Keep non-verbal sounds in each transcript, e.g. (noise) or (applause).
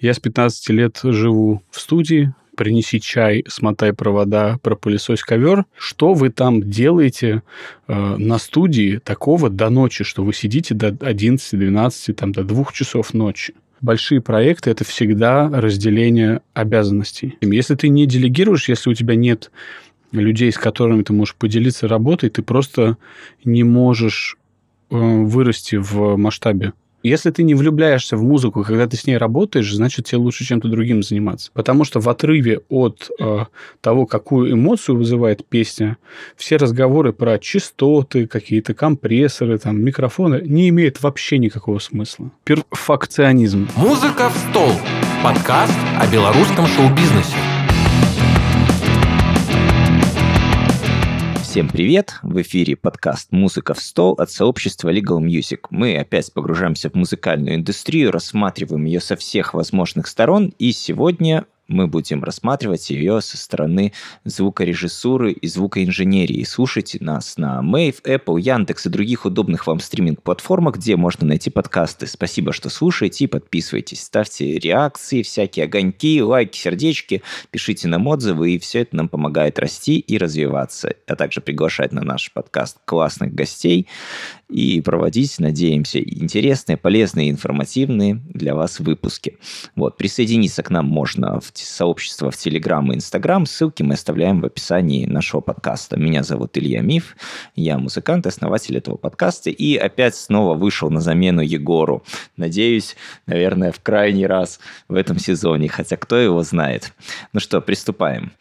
Я с 15 лет живу в студии, принеси чай, смотай провода, пропылесось ковер. Что вы там делаете э, на студии такого до ночи, что вы сидите до 11, 12, там, до 2 часов ночи? Большие проекты – это всегда разделение обязанностей. Если ты не делегируешь, если у тебя нет людей, с которыми ты можешь поделиться работой, ты просто не можешь э, вырасти в масштабе если ты не влюбляешься в музыку, когда ты с ней работаешь, значит, тебе лучше чем-то другим заниматься. Потому что в отрыве от э, того, какую эмоцию вызывает песня, все разговоры про частоты, какие-то компрессоры, там, микрофоны не имеют вообще никакого смысла. Перфакционизм. Музыка в стол. Подкаст о белорусском шоу-бизнесе. Всем привет! В эфире подкаст «Музыка в стол» от сообщества Legal Music. Мы опять погружаемся в музыкальную индустрию, рассматриваем ее со всех возможных сторон, и сегодня мы будем рассматривать ее со стороны звукорежиссуры и звукоинженерии. Слушайте нас на Mave, Apple, Яндекс и других удобных вам стриминг-платформах, где можно найти подкасты. Спасибо, что слушаете и подписывайтесь. Ставьте реакции, всякие огоньки, лайки, сердечки, пишите нам отзывы, и все это нам помогает расти и развиваться, а также приглашать на наш подкаст классных гостей и проводить, надеемся, интересные, полезные, информативные для вас выпуски. Вот, присоединиться к нам можно в сообщество в Телеграм и Инстаграм. Ссылки мы оставляем в описании нашего подкаста. Меня зовут Илья Миф, я музыкант, основатель этого подкаста, и опять снова вышел на замену Егору. Надеюсь, наверное, в крайний раз в этом сезоне, хотя кто его знает. Ну что, приступаем.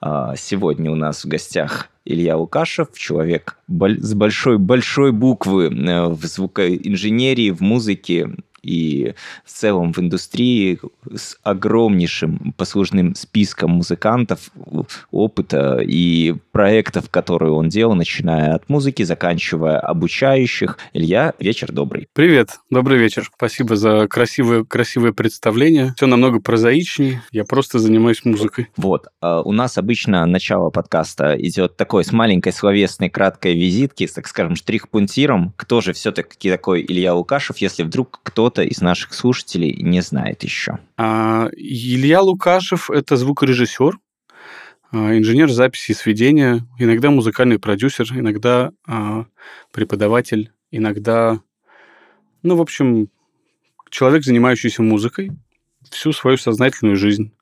А, сегодня у нас в гостях Илья Лукашев, человек с большой-большой буквы э, в звукоинженерии, в музыке, и в целом в индустрии с огромнейшим послужным списком музыкантов, опыта и проектов, которые он делал, начиная от музыки, заканчивая обучающих. Илья, вечер добрый. Привет, добрый вечер. Спасибо за красивое, красивое представление. Все намного прозаичнее. Я просто занимаюсь музыкой. Вот. А у нас обычно начало подкаста идет такой с маленькой словесной краткой визитки, так скажем, штрих-пунктиром. Кто же все-таки такой Илья Лукашев, если вдруг кто кто-то из наших слушателей не знает еще? А, Илья Лукашев – это звукорежиссер, а, инженер записи и сведения, иногда музыкальный продюсер, иногда а, преподаватель, иногда, ну, в общем, человек, занимающийся музыкой всю свою сознательную жизнь.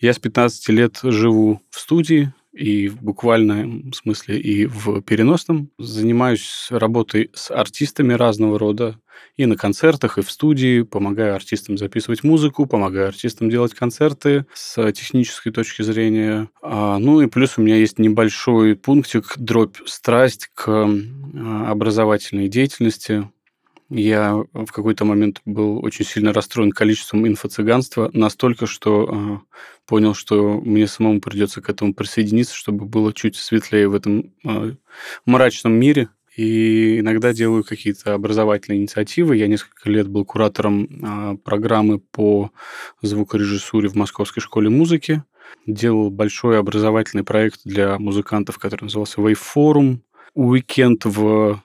Я с 15 лет живу в студии, и в буквальном смысле, и в переносном. Занимаюсь работой с артистами разного рода, и на концертах, и в студии, помогаю артистам записывать музыку, помогаю артистам делать концерты с технической точки зрения. А, ну и плюс у меня есть небольшой пунктик дробь страсть к а, образовательной деятельности. Я в какой-то момент был очень сильно расстроен количеством инфо-цыганства, настолько, что э, понял, что мне самому придется к этому присоединиться, чтобы было чуть светлее в этом э, мрачном мире. И иногда делаю какие-то образовательные инициативы. Я несколько лет был куратором э, программы по звукорежиссуре в Московской школе музыки. Делал большой образовательный проект для музыкантов, который назывался Wave. Уикенд в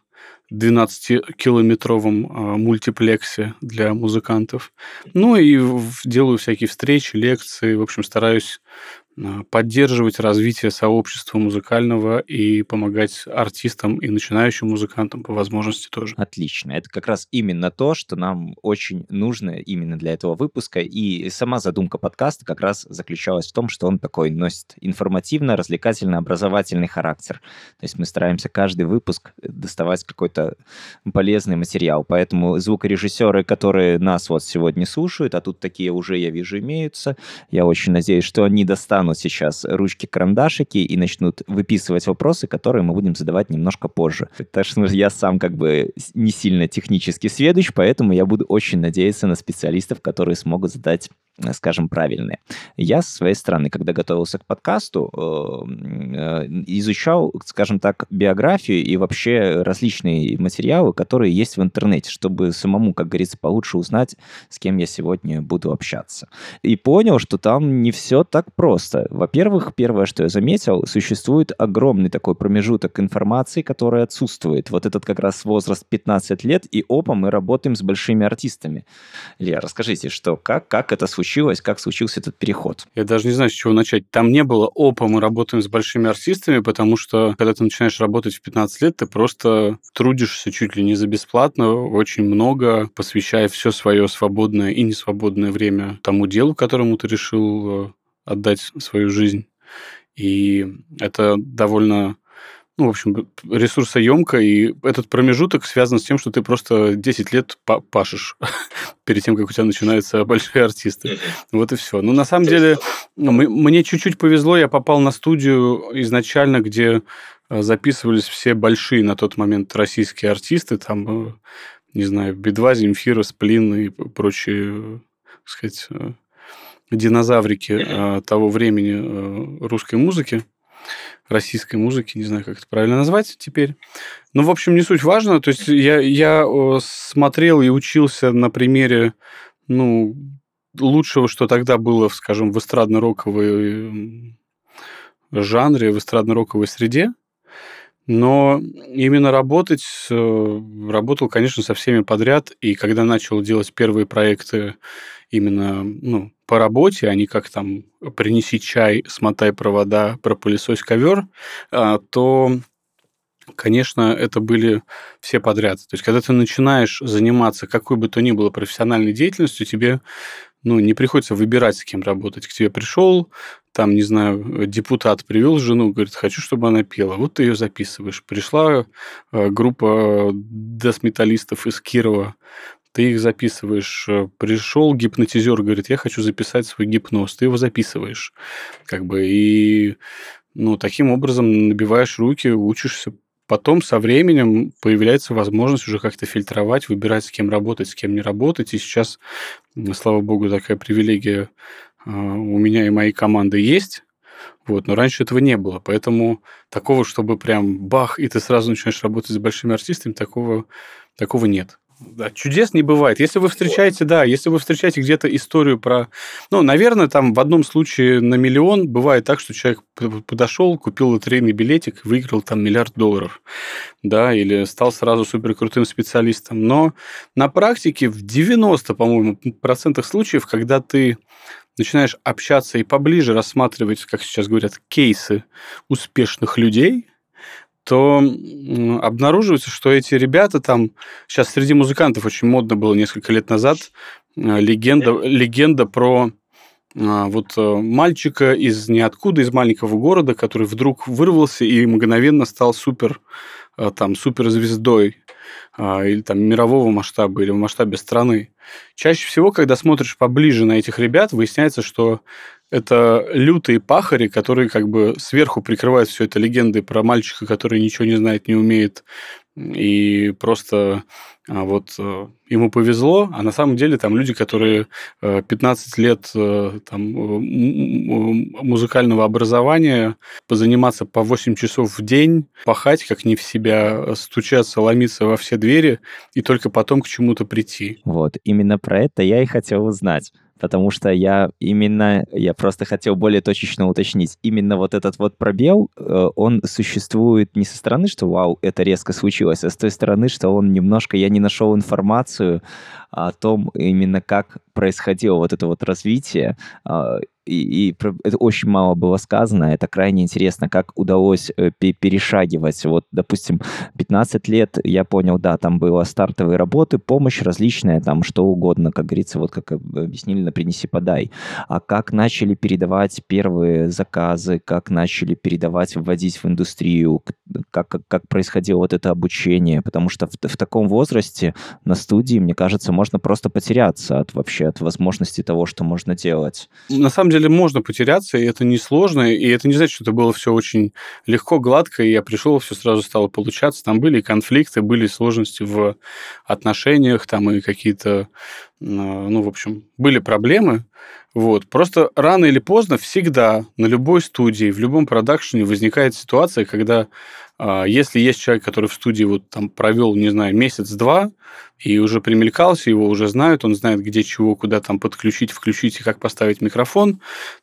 12-километровом а, мультиплексе для музыкантов. Ну и делаю всякие встречи, лекции. В общем, стараюсь а, поддерживать развитие сообщества музыкального и помогать артистам и начинающим музыкантам по возможности тоже. Отлично. Это как раз именно то, что нам очень нужно именно для этого выпуска. И сама задумка подкаста как раз заключалась в том, что он такой носит информативно, развлекательно, образовательный характер. То есть мы стараемся каждый выпуск доставать какой-то полезный материал. Поэтому звукорежиссеры, которые нас вот сегодня слушают, а тут такие уже, я вижу, имеются, я очень надеюсь, что они достанут достанут сейчас ручки-карандашики и начнут выписывать вопросы, которые мы будем задавать немножко позже. Так что я сам как бы не сильно технически сведущ, поэтому я буду очень надеяться на специалистов, которые смогут задать скажем, правильные. Я, с своей стороны, когда готовился к подкасту, э, изучал, скажем так, биографию и вообще различные материалы, которые есть в интернете, чтобы самому, как говорится, получше узнать, с кем я сегодня буду общаться. И понял, что там не все так просто. Во-первых, первое, что я заметил, существует огромный такой промежуток информации, который отсутствует. Вот этот как раз возраст 15 лет, и опа, мы работаем с большими артистами. Илья, расскажите, что, как, как это случилось? Случилось, как случился этот переход? Я даже не знаю, с чего начать. Там не было опа, мы работаем с большими артистами, потому что когда ты начинаешь работать в 15 лет, ты просто трудишься чуть ли не за бесплатно, очень много, посвящая все свое свободное и несвободное время тому делу, которому ты решил э, отдать свою жизнь. И это довольно ну, в общем, ресурсоемко, и этот промежуток связан с тем, что ты просто 10 лет пашешь (laughs) перед тем, как у тебя начинаются (laughs) большие артисты. Вот и все. Ну, на самом деле, мне чуть-чуть повезло, я попал на студию изначально, где э, записывались все большие на тот момент российские артисты, там, э, не знаю, Бедва, Земфира, Сплин и прочие, так сказать, э, динозаврики того времени русской музыки российской музыки, не знаю, как это правильно назвать теперь. Ну, в общем, не суть важно. То есть я, я смотрел и учился на примере, ну, лучшего, что тогда было, скажем, в эстрадно-роковой жанре, в эстрадно-роковой среде. Но именно работать, работал, конечно, со всеми подряд. И когда начал делать первые проекты именно ну, по работе, а не как там принеси чай, смотай провода, пропылесось ковер, а, то конечно, это были все подряд. То есть, когда ты начинаешь заниматься какой бы то ни было профессиональной деятельностью, тебе ну, не приходится выбирать, с кем работать. К тебе пришел, там, не знаю, депутат привел жену, говорит, хочу, чтобы она пела. Вот ты ее записываешь. Пришла э, группа десметалистов из Кирова, ты их записываешь. Э, Пришел гипнотизер, говорит, я хочу записать свой гипноз. Ты его записываешь. Как бы и ну, таким образом набиваешь руки, учишься. Потом со временем появляется возможность уже как-то фильтровать, выбирать, с кем работать, с кем не работать. И сейчас, слава богу, такая привилегия э, у меня и моей команды есть. Вот, но раньше этого не было, поэтому такого, чтобы прям бах, и ты сразу начинаешь работать с большими артистами, такого, такого нет. Да, чудес не бывает. Если вы встречаете, да, если вы встречаете где-то историю про... Ну, наверное, там в одном случае на миллион бывает так, что человек подошел, купил лотерейный билетик, выиграл там миллиард долларов, да, или стал сразу суперкрутым специалистом. Но на практике в 90, по-моему, процентах случаев, когда ты начинаешь общаться и поближе рассматривать, как сейчас говорят, кейсы успешных людей – то обнаруживается, что эти ребята там... Сейчас среди музыкантов очень модно было несколько лет назад э, легенда, легенда про а, вот э, мальчика из ниоткуда, из маленького города, который вдруг вырвался и мгновенно стал супер, э, там, суперзвездой а, или там мирового масштаба, или в масштабе страны. Чаще всего, когда смотришь поближе на этих ребят, выясняется, что это лютые пахари, которые как бы сверху прикрывают все это легендой про мальчика, который ничего не знает, не умеет, и просто а, вот э, ему повезло, а на самом деле там люди, которые 15 э, лет э, там, музыкального образования, позаниматься по 8 часов в день, пахать как не в себя, стучаться, ломиться во все двери и только потом к чему-то прийти. Вот, именно про это я и хотел узнать потому что я именно, я просто хотел более точечно уточнить, именно вот этот вот пробел, э, он существует не со стороны, что вау, это резко случилось, а с той стороны, что он немножко, я не нашел информацию о том именно как происходило вот это вот развитие, а, и, и это очень мало было сказано, это крайне интересно, как удалось э, перешагивать. Вот, допустим, 15 лет, я понял, да, там было стартовые работы, помощь различная, там что угодно, как говорится, вот как объяснили на «Принеси, подай». А как начали передавать первые заказы, как начали передавать, вводить в индустрию, как, как, как происходило вот это обучение, потому что в, в таком возрасте на студии, мне кажется, можно просто потеряться от вообще от возможности того, что можно делать. На самом деле деле можно потеряться, и это несложно, и это не значит, что это было все очень легко, гладко, и я пришел, все сразу стало получаться. Там были конфликты, были сложности в отношениях, там и какие-то, ну, в общем, были проблемы. Вот. Просто рано или поздно всегда на любой студии, в любом продакшене возникает ситуация, когда а, если есть человек, который в студии вот там провел, не знаю, месяц-два, и уже примелькался, его уже знают, он знает, где чего, куда там подключить, включить и как поставить микрофон,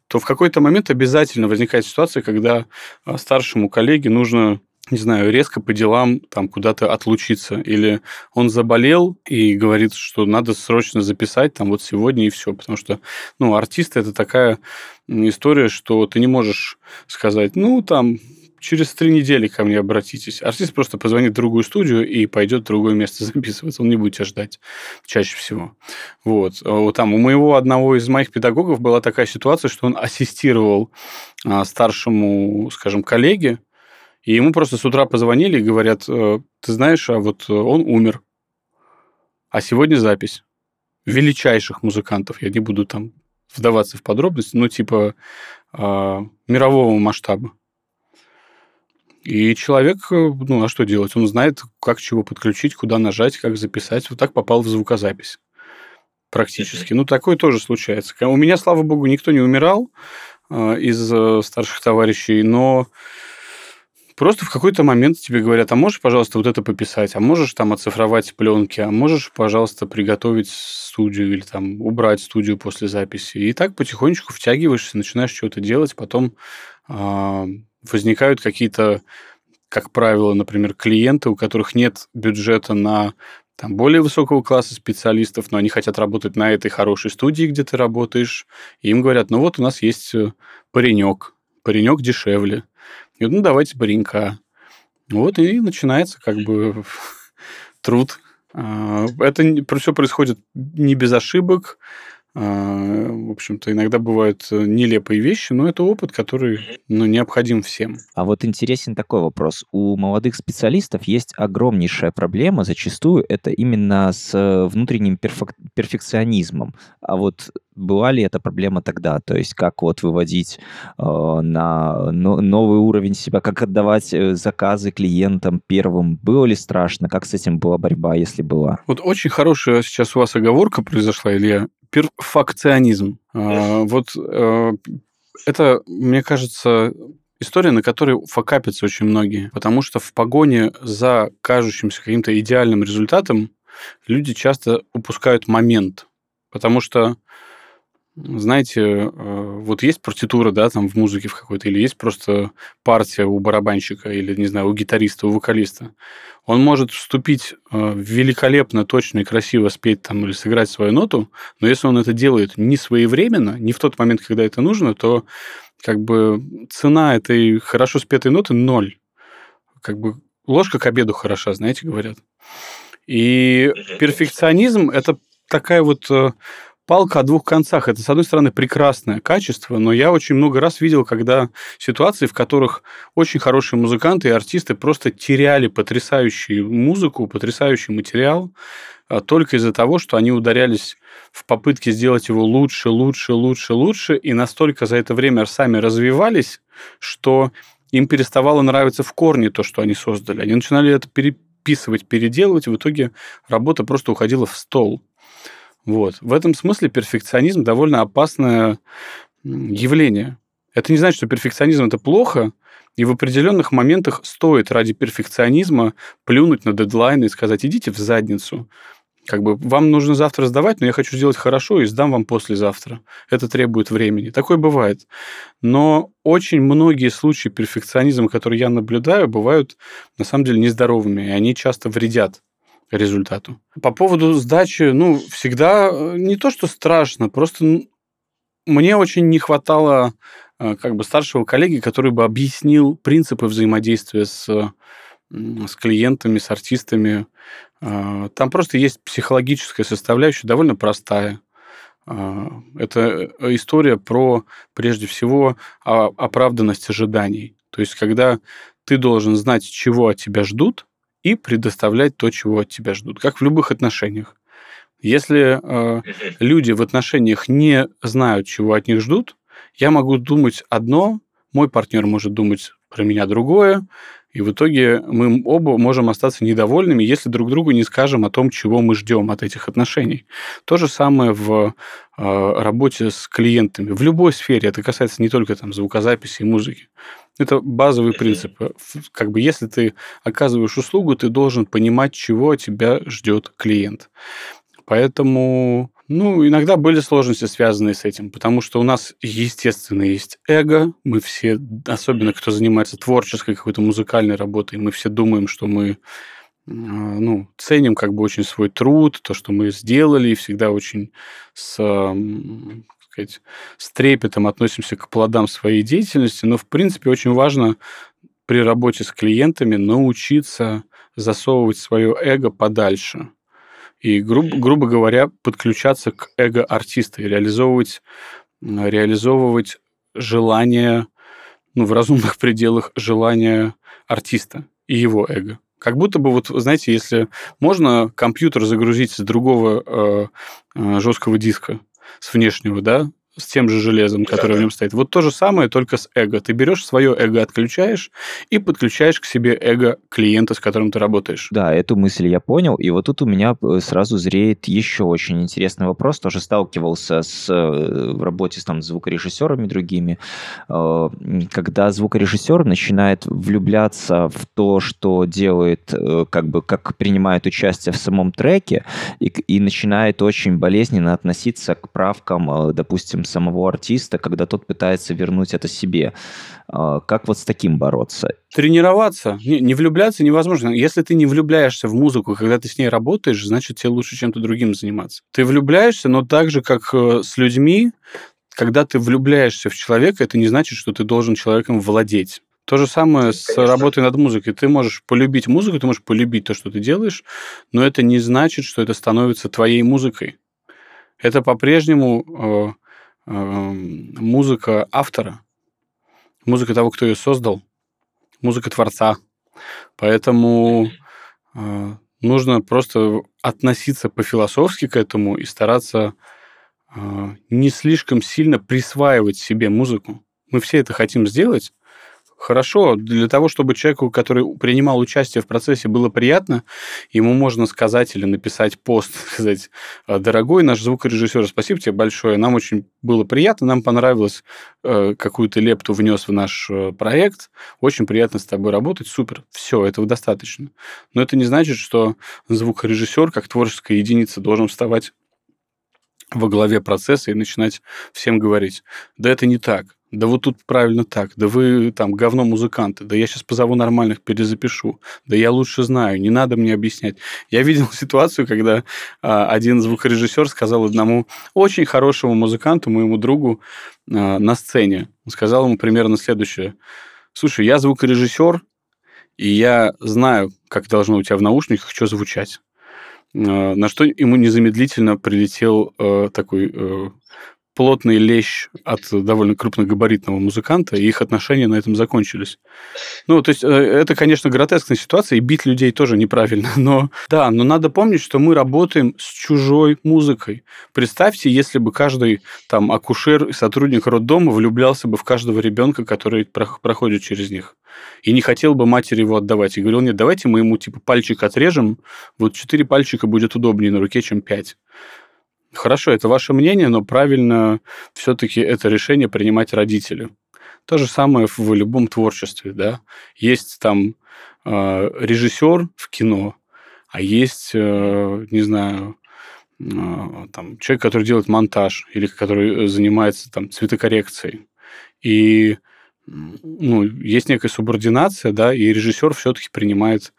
то в какой-то момент обязательно возникает ситуация, когда а, старшему коллеге нужно не знаю, резко по делам там куда-то отлучиться. Или он заболел и говорит, что надо срочно записать там вот сегодня и все. Потому что, ну, артисты это такая история, что ты не можешь сказать, ну, там, через три недели ко мне обратитесь. Артист просто позвонит в другую студию и пойдет в другое место (laughs) записываться. Он не будет тебя ждать чаще всего. А вот там у моего одного из моих педагогов была такая ситуация, что он ассистировал а, старшему, скажем, коллеге, и ему просто с утра позвонили и говорят, «Э, ты знаешь, а вот он умер, а сегодня запись величайших музыкантов. Я не буду там вдаваться в подробности, но типа э, мирового масштаба. И человек, э, ну, а что делать? Он знает, как чего подключить, куда нажать, как записать. Вот так попал в звукозапись. Практически. Ну, такое тоже случается. У меня, слава богу, никто не умирал э, из э, старших товарищей, но просто в какой-то момент тебе говорят, а можешь, пожалуйста, вот это пописать, а можешь там оцифровать пленки, а можешь, пожалуйста, приготовить студию или там убрать студию после записи. И так потихонечку втягиваешься, начинаешь что-то делать, потом э, возникают какие-то, как правило, например, клиенты, у которых нет бюджета на там, более высокого класса специалистов, но они хотят работать на этой хорошей студии, где ты работаешь, и им говорят, ну вот у нас есть э, паренек, паренек дешевле. И ну давайте паренька. Вот и начинается как бы (laughs) труд. А, это все происходит не без ошибок, в общем-то, иногда бывают э, нелепые вещи, но это опыт, который ну, необходим всем. А вот интересен такой вопрос. У молодых специалистов есть огромнейшая проблема, зачастую это именно с э, внутренним перфек- перфекционизмом. А вот была ли эта проблема тогда? То есть как вот выводить э, на но, новый уровень себя, как отдавать э, заказы клиентам первым? Было ли страшно? Как с этим была борьба, если была? Вот очень хорошая сейчас у вас оговорка произошла, Илья перфакционизм. А, вот э, это, мне кажется, история, на которой факапятся очень многие. Потому что в погоне за кажущимся каким-то идеальным результатом люди часто упускают момент. Потому что знаете, э, вот есть партитура, да, там в музыке в какой-то, или есть просто партия у барабанщика, или, не знаю, у гитариста, у вокалиста. Он может вступить э, великолепно, точно и красиво спеть там или сыграть свою ноту, но если он это делает не своевременно, не в тот момент, когда это нужно, то как бы цена этой хорошо спетой ноты ноль. Как бы ложка к обеду хороша, знаете, говорят. И перфекционизм – это такая вот э, палка о двух концах. Это, с одной стороны, прекрасное качество, но я очень много раз видел, когда ситуации, в которых очень хорошие музыканты и артисты просто теряли потрясающую музыку, потрясающий материал, а, только из-за того, что они ударялись в попытке сделать его лучше, лучше, лучше, лучше, и настолько за это время сами развивались, что им переставало нравиться в корне то, что они создали. Они начинали это переписывать, переделывать, и в итоге работа просто уходила в стол. Вот. В этом смысле перфекционизм довольно опасное явление. Это не значит, что перфекционизм это плохо, и в определенных моментах стоит ради перфекционизма плюнуть на дедлайны и сказать, идите в задницу. Как бы вам нужно завтра сдавать, но я хочу сделать хорошо и сдам вам послезавтра. Это требует времени. Такое бывает. Но очень многие случаи перфекционизма, которые я наблюдаю, бывают на самом деле нездоровыми, и они часто вредят результату. По поводу сдачи, ну, всегда э, не то, что страшно, просто мне очень не хватало э, как бы старшего коллеги, который бы объяснил принципы взаимодействия с, с клиентами, с артистами. Э, там просто есть психологическая составляющая, довольно простая. Это история про, прежде всего, оправданность ожиданий. То есть, когда ты должен знать, чего от тебя ждут, и предоставлять то, чего от тебя ждут, как в любых отношениях. Если э, люди в отношениях не знают, чего от них ждут, я могу думать одно, мой партнер может думать про меня другое, и в итоге мы оба можем остаться недовольными, если друг другу не скажем о том, чего мы ждем от этих отношений. То же самое в э, работе с клиентами. В любой сфере, это касается не только там, звукозаписи и музыки. Это базовый принцип. Как бы если ты оказываешь услугу, ты должен понимать, чего от тебя ждет клиент. Поэтому Ну, иногда были сложности, связанные с этим, потому что у нас, естественно, есть эго. Мы все, особенно кто занимается творческой какой-то музыкальной работой, мы все думаем, что мы ну, ценим как бы очень свой труд, то, что мы сделали, и всегда очень с, сказать, с трепетом относимся к плодам своей деятельности. Но, в принципе, очень важно при работе с клиентами научиться засовывать свое эго подальше. И, грубо, грубо говоря, подключаться к эго артиста и реализовывать, реализовывать желание, ну, в разумных (laughs) пределах желания артиста и его эго. Как будто бы, вот, знаете, если можно компьютер загрузить с другого э, э, жесткого диска, с внешнего, да, с тем же железом, которое да, в нем стоит. Вот то же самое, только с эго. Ты берешь свое эго, отключаешь и подключаешь к себе эго клиента, с которым ты работаешь. Да, эту мысль я понял. И вот тут у меня э, сразу зреет еще очень интересный вопрос. Тоже сталкивался с э, в работе с там, звукорежиссерами другими. Э, когда звукорежиссер начинает влюбляться в то, что делает, как бы, как принимает участие в самом треке, и, и начинает очень болезненно относиться к правкам, допустим, самого артиста, когда тот пытается вернуть это себе. А, как вот с таким бороться? Тренироваться. Не, не влюбляться невозможно. Если ты не влюбляешься в музыку, когда ты с ней работаешь, значит, тебе лучше чем-то другим заниматься. Ты влюбляешься, но так же, как э, с людьми, когда ты влюбляешься в человека, это не значит, что ты должен человеком владеть. То же самое с Конечно. работой над музыкой. Ты можешь полюбить музыку, ты можешь полюбить то, что ты делаешь, но это не значит, что это становится твоей музыкой. Это по-прежнему э, музыка автора, музыка того, кто ее создал, музыка творца. Поэтому э, нужно просто относиться по-философски к этому и стараться э, не слишком сильно присваивать себе музыку. Мы все это хотим сделать, Хорошо, для того, чтобы человеку, который принимал участие в процессе, было приятно, ему можно сказать или написать пост, (laughs) сказать, «А, дорогой наш звукорежиссер, спасибо тебе большое, нам очень было приятно, нам понравилось, э, какую то лепту внес в наш э, проект, очень приятно с тобой работать, супер, все, этого достаточно. Но это не значит, что звукорежиссер, как творческая единица, должен вставать во главе процесса и начинать всем говорить, да это не так, да вот тут правильно так, да вы там говно музыканты, да я сейчас позову нормальных, перезапишу, да я лучше знаю, не надо мне объяснять. Я видел (laughs) ситуацию, когда а, один звукорежиссер сказал одному очень хорошему музыканту, моему другу, а, на сцене, он сказал ему примерно следующее. Слушай, я звукорежиссер, и я знаю, как должно у тебя в наушниках что звучать. А, на что ему незамедлительно прилетел э, такой э, плотный лещ от довольно крупногабаритного музыканта, и их отношения на этом закончились. Ну, то есть, э, это, конечно, гротескная ситуация, и бить людей тоже неправильно, (laughs) но да, но надо помнить, что мы работаем с чужой музыкой. Представьте, если бы каждый там акушер сотрудник роддома влюблялся бы в каждого ребенка, который проходит через них и не хотел бы матери его отдавать. И говорил, нет, давайте мы ему типа пальчик отрежем, вот четыре пальчика будет удобнее на руке, чем пять. Хорошо, это ваше мнение, но правильно все-таки это решение принимать родители. То же самое в любом творчестве, да. Есть там э, режиссер в кино, а есть, э, не знаю, э, там человек, который делает монтаж или который занимается там цветокоррекцией. И ну, есть некая субординация, да, и режиссер все-таки принимает,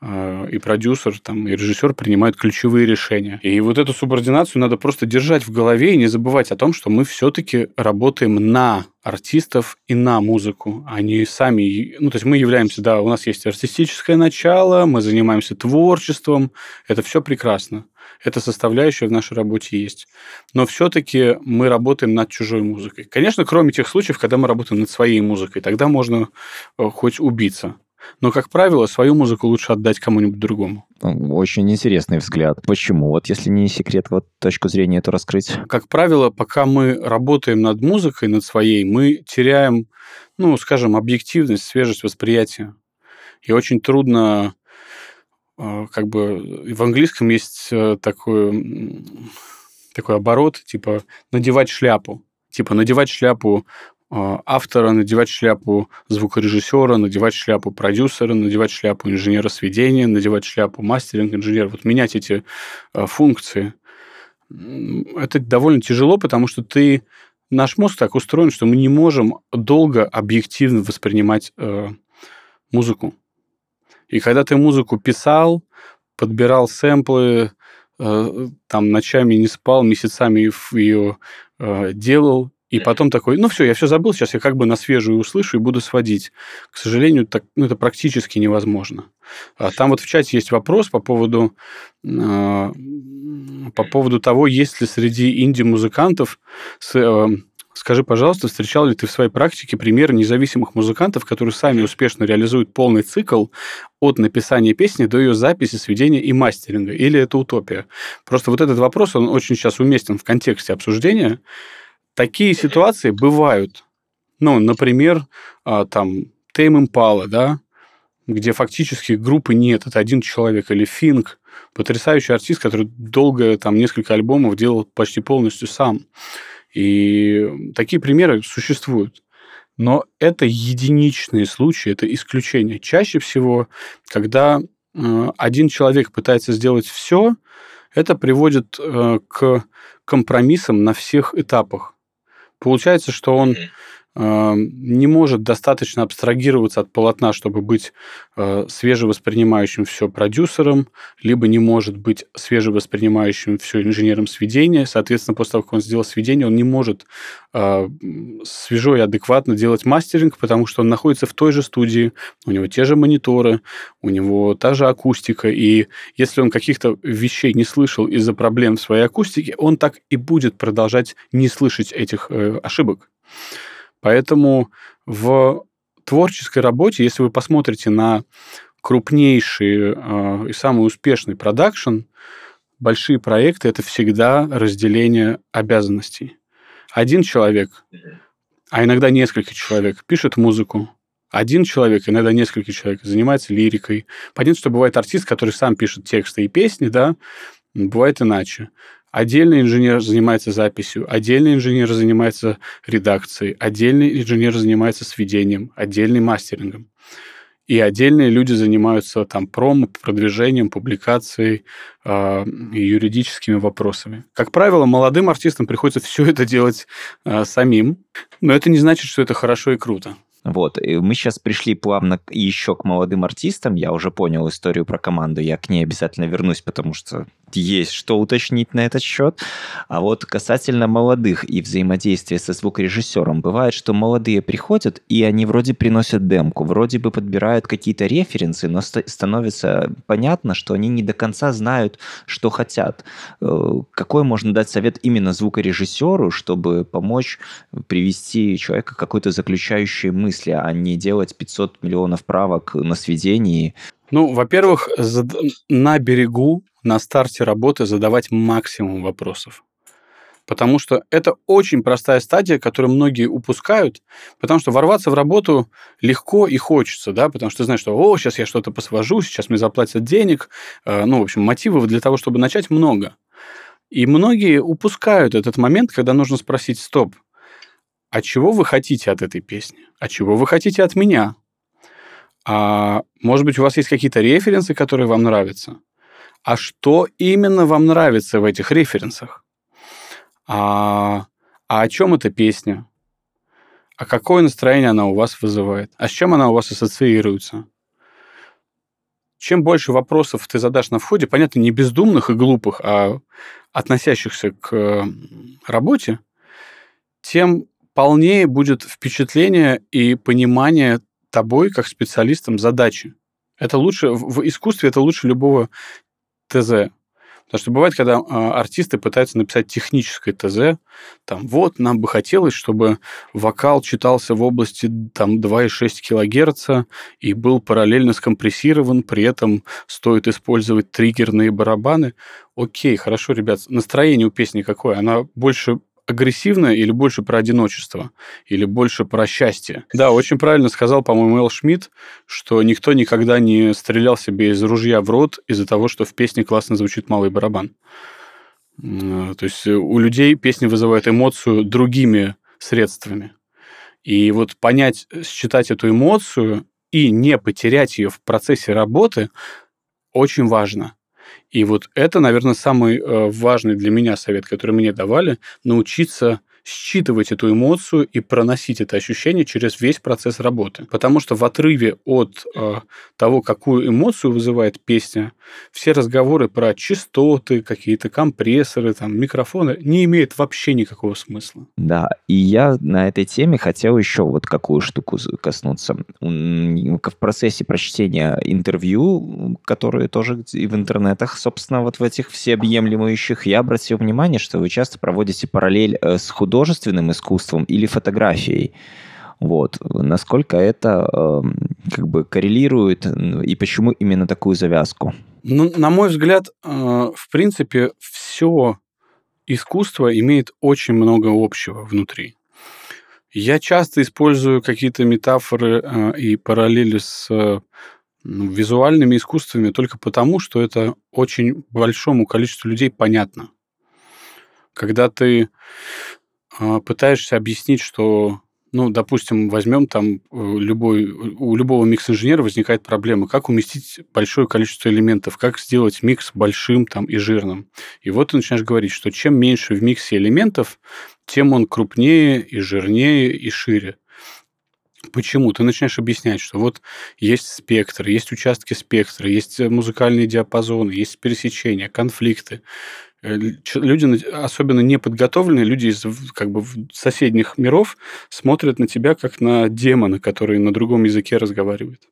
э, и продюсер, там, и режиссер принимают ключевые решения. И вот эту субординацию надо просто держать в голове и не забывать о том, что мы все-таки работаем на артистов и на музыку, а не сами... Ну, то есть мы являемся, да, у нас есть артистическое начало, мы занимаемся творчеством, это все прекрасно эта составляющая в нашей работе есть. Но все-таки мы работаем над чужой музыкой. Конечно, кроме тех случаев, когда мы работаем над своей музыкой, тогда можно э, хоть убиться. Но, как правило, свою музыку лучше отдать кому-нибудь другому. Очень интересный взгляд. Почему? Вот если не секрет, вот точку зрения эту раскрыть. Как правило, пока мы работаем над музыкой, над своей, мы теряем, ну, скажем, объективность, свежесть восприятия. И очень трудно как бы в английском есть э, такой, такой оборот, типа надевать шляпу. Типа надевать шляпу а, автора, надевать шляпу звукорежиссера, надевать шляпу продюсера, надевать шляпу инженера сведения, надевать шляпу мастеринг-инженера. Вот менять эти а, функции. это довольно тяжело, потому что ты наш мозг так устроен, что мы не можем долго объективно воспринимать э, музыку. И когда ты музыку писал, подбирал сэмплы, э, там ночами не спал, месяцами ее э, делал, и потом такой, ну все, я все забыл, сейчас я как бы на свежую услышу и буду сводить. К сожалению, так, ну, это практически невозможно. А там вот в чате есть вопрос по поводу, э, по поводу того, есть ли среди инди-музыкантов с, э, Скажи, пожалуйста, встречал ли ты в своей практике примеры независимых музыкантов, которые сами успешно реализуют полный цикл от написания песни до ее записи, сведения и мастеринга? Или это утопия? Просто вот этот вопрос, он очень сейчас уместен в контексте обсуждения. Такие ситуации бывают. Ну, например, а, там, Тейм Импала, да, где фактически группы нет, это один человек, или Финк, потрясающий артист, который долго, там, несколько альбомов делал почти полностью сам. И такие примеры существуют. Но это единичные случаи, это исключение. Чаще всего, когда э, один человек пытается сделать все, это приводит э, к компромиссам на всех этапах. Получается, что он не может достаточно абстрагироваться от полотна, чтобы быть э, свежевоспринимающим все продюсером, либо не может быть свежевоспринимающим все инженером сведения. Соответственно, после того, как он сделал сведение, он не может э, свежо и адекватно делать мастеринг, потому что он находится в той же студии, у него те же мониторы, у него та же акустика, и если он каких-то вещей не слышал из-за проблем в своей акустике, он так и будет продолжать не слышать этих э, ошибок. Поэтому в творческой работе, если вы посмотрите на крупнейший э, и самый успешный продакшн, большие проекты это всегда разделение обязанностей. Один человек, а иногда несколько человек, пишет музыку. Один человек, иногда несколько человек, занимается лирикой. Понятно, что бывает артист, который сам пишет тексты и песни, да, бывает иначе. Отдельный инженер занимается записью, отдельный инженер занимается редакцией, отдельный инженер занимается сведением, отдельный мастерингом. И отдельные люди занимаются там промо, продвижением, публикацией, э, юридическими вопросами. Как правило, молодым артистам приходится все это делать э, самим, но это не значит, что это хорошо и круто. Вот, и мы сейчас пришли плавно еще к молодым артистам. Я уже понял историю про команду, я к ней обязательно вернусь, потому что есть что уточнить на этот счет. А вот касательно молодых и взаимодействия со звукорежиссером, бывает, что молодые приходят, и они вроде приносят демку, вроде бы подбирают какие-то референсы, но ст- становится понятно, что они не до конца знают, что хотят. Э, какой можно дать совет именно звукорежиссеру, чтобы помочь привести человека к какой-то заключающей мысли, а не делать 500 миллионов правок на сведении? Ну, во-первых, на берегу на старте работы задавать максимум вопросов. Потому что это очень простая стадия, которую многие упускают, потому что ворваться в работу легко и хочется, да, потому что ты знаешь, что, о, сейчас я что-то посвожу, сейчас мне заплатят денег, э, ну, в общем, мотивов для того, чтобы начать много. И многие упускают этот момент, когда нужно спросить, стоп, а чего вы хотите от этой песни? А чего вы хотите от меня? А может быть, у вас есть какие-то референсы, которые вам нравятся? а что именно вам нравится в этих референсах? А, а о чем эта песня? А какое настроение она у вас вызывает? А с чем она у вас ассоциируется? Чем больше вопросов ты задашь на входе, понятно, не бездумных и глупых, а относящихся к работе, тем полнее будет впечатление и понимание тобой как специалистом задачи. Это лучше в искусстве, это лучше любого ТЗ. Потому что бывает, когда а, артисты пытаются написать техническое ТЗ, там, вот, нам бы хотелось, чтобы вокал читался в области там 2,6 кГц и был параллельно скомпрессирован, при этом стоит использовать триггерные барабаны. Окей, хорошо, ребят, настроение у песни какое? Она больше агрессивное или больше про одиночество? Или больше про счастье? Да, очень правильно сказал, по-моему, Эл Шмидт, что никто никогда не стрелял себе из ружья в рот из-за того, что в песне классно звучит малый барабан. То есть у людей песни вызывают эмоцию другими средствами. И вот понять, считать эту эмоцию и не потерять ее в процессе работы очень важно. И вот это, наверное, самый э, важный для меня совет, который мне давали, научиться считывать эту эмоцию и проносить это ощущение через весь процесс работы. Потому что в отрыве от э, того, какую эмоцию вызывает песня, все разговоры про частоты, какие-то компрессоры, там, микрофоны не имеют вообще никакого смысла. Да, и я на этой теме хотел еще вот какую штуку коснуться. В процессе прочтения интервью, которые тоже в интернетах, собственно, вот в этих всеобъемлющих, я обратил внимание, что вы часто проводите параллель э, с художником, художественным искусством или фотографией. Вот. Насколько это э, как бы коррелирует и почему именно такую завязку? Ну, на мой взгляд, э, в принципе, все искусство имеет очень много общего внутри. Я часто использую какие-то метафоры э, и параллели с э, ну, визуальными искусствами только потому, что это очень большому количеству людей понятно. Когда ты пытаешься объяснить, что, ну, допустим, возьмем там э, любой, у любого микс-инженера возникает проблема, как уместить большое количество элементов, как сделать микс большим там и жирным. И вот ты начинаешь говорить, что чем меньше в миксе элементов, тем он крупнее и жирнее и шире. Почему? Ты начинаешь объяснять, что вот есть спектр, есть участки спектра, есть музыкальные диапазоны, есть пересечения, конфликты. Э, люди, особенно неподготовленные, люди из как бы соседних миров, смотрят на тебя как на демона, который на другом языке разговаривает.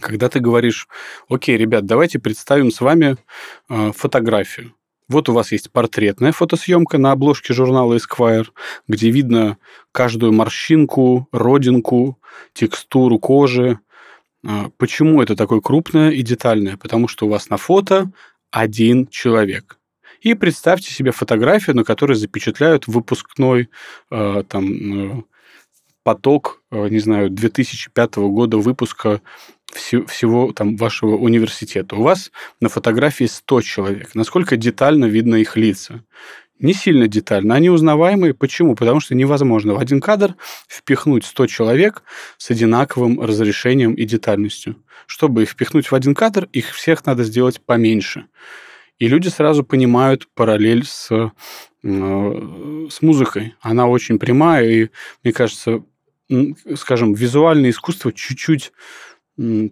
Когда ты говоришь, окей, ребят, давайте представим с вами э, фотографию. Вот у вас есть портретная фотосъемка на обложке журнала Esquire, где видно каждую морщинку, родинку, текстуру кожи. Э, почему это такое крупное и детальное? Потому что у вас на фото один человек. И представьте себе фотографию, на которой запечатляют выпускной э, там, э, поток, э, не знаю, 2005 года выпуска всего, там вашего университета. У вас на фотографии 100 человек. Насколько детально видно их лица? Не сильно детально. Они узнаваемые. Почему? Потому что невозможно в один кадр впихнуть 100 человек с одинаковым разрешением и детальностью. Чтобы их впихнуть в один кадр, их всех надо сделать поменьше. И люди сразу понимают параллель с, э, с музыкой. Она очень прямая, и, мне кажется, скажем, визуальное искусство чуть-чуть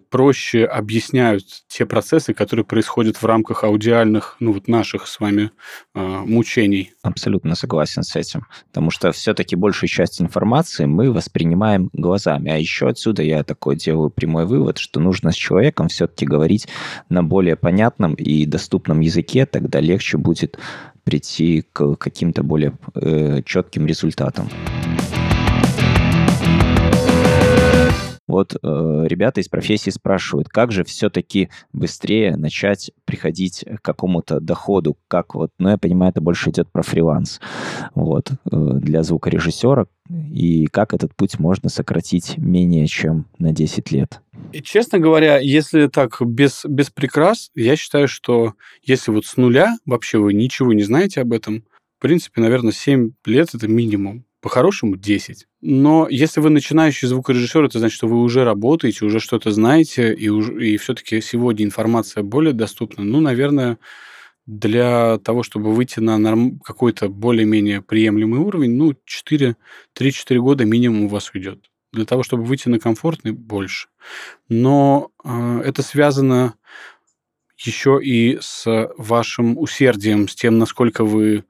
проще объясняют те процессы, которые происходят в рамках аудиальных, ну вот наших с вами э, мучений. Абсолютно согласен с этим, потому что все-таки большую часть информации мы воспринимаем глазами, а еще отсюда я такой делаю прямой вывод, что нужно с человеком все-таки говорить на более понятном и доступном языке, тогда легче будет прийти к каким-то более э, четким результатам. Вот э, ребята из профессии спрашивают, как же все-таки быстрее начать приходить к какому-то доходу, как вот, ну, я понимаю, это больше идет про фриланс, вот, э, для звукорежиссера, и как этот путь можно сократить менее чем на 10 лет? И, честно говоря, если так без, без прикрас, я считаю, что если вот с нуля вообще вы ничего не знаете об этом, в принципе, наверное, 7 лет это минимум по-хорошему 10. Но если вы начинающий звукорежиссер, это значит, что вы уже работаете, уже что-то знаете, и, уже, и все-таки сегодня информация более доступна. Ну, наверное, для того, чтобы выйти на норм... какой-то более-менее приемлемый уровень, ну, 4, 3-4 года минимум у вас уйдет. Для того, чтобы выйти на комфортный, больше. Но э, это связано еще и с вашим усердием, с тем, насколько вы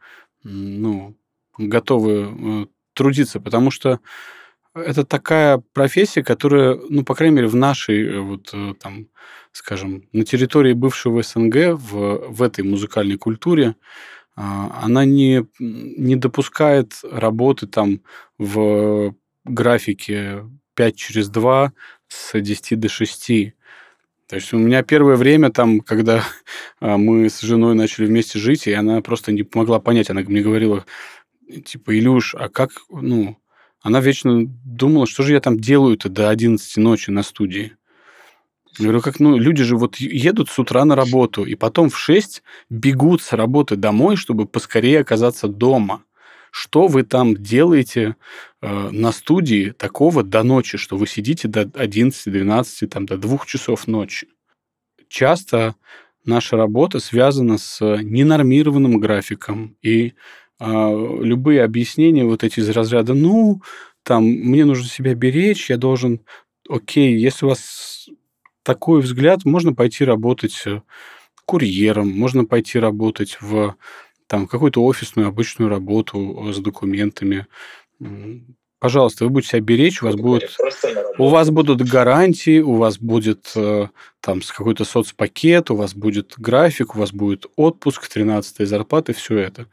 ну, готовы э, трудиться, потому что это такая профессия, которая, ну, по крайней мере, в нашей, э, вот э, там, скажем, на территории бывшего СНГ, в, в этой музыкальной культуре, а, она не, не допускает работы там в графике 5 через 2 с 10 до 6. То есть у меня первое время там, когда (laughs) а, мы с женой начали вместе жить, и она просто не могла понять, она мне говорила, типа, Илюш, а как, ну, она вечно думала, что же я там делаю-то до 11 ночи на студии. Я говорю, как, ну, люди же вот едут с утра на работу, и потом в 6 бегут с работы домой, чтобы поскорее оказаться дома. Что вы там делаете э, на студии такого до ночи, что вы сидите до 11, 12, там, до 2 часов ночи? Часто наша работа связана с ненормированным графиком. И любые объяснения вот эти из разряда, ну, там, мне нужно себя беречь, я должен... Окей, если у вас такой взгляд, можно пойти работать э, курьером, можно пойти работать в там какую-то офисную обычную работу э, с документами. Пожалуйста, вы будете себя беречь, у вас будет, у вас будут гарантии, у вас будет э, там какой-то соцпакет, у вас будет график, у вас будет отпуск, 13 зарплаты, все это.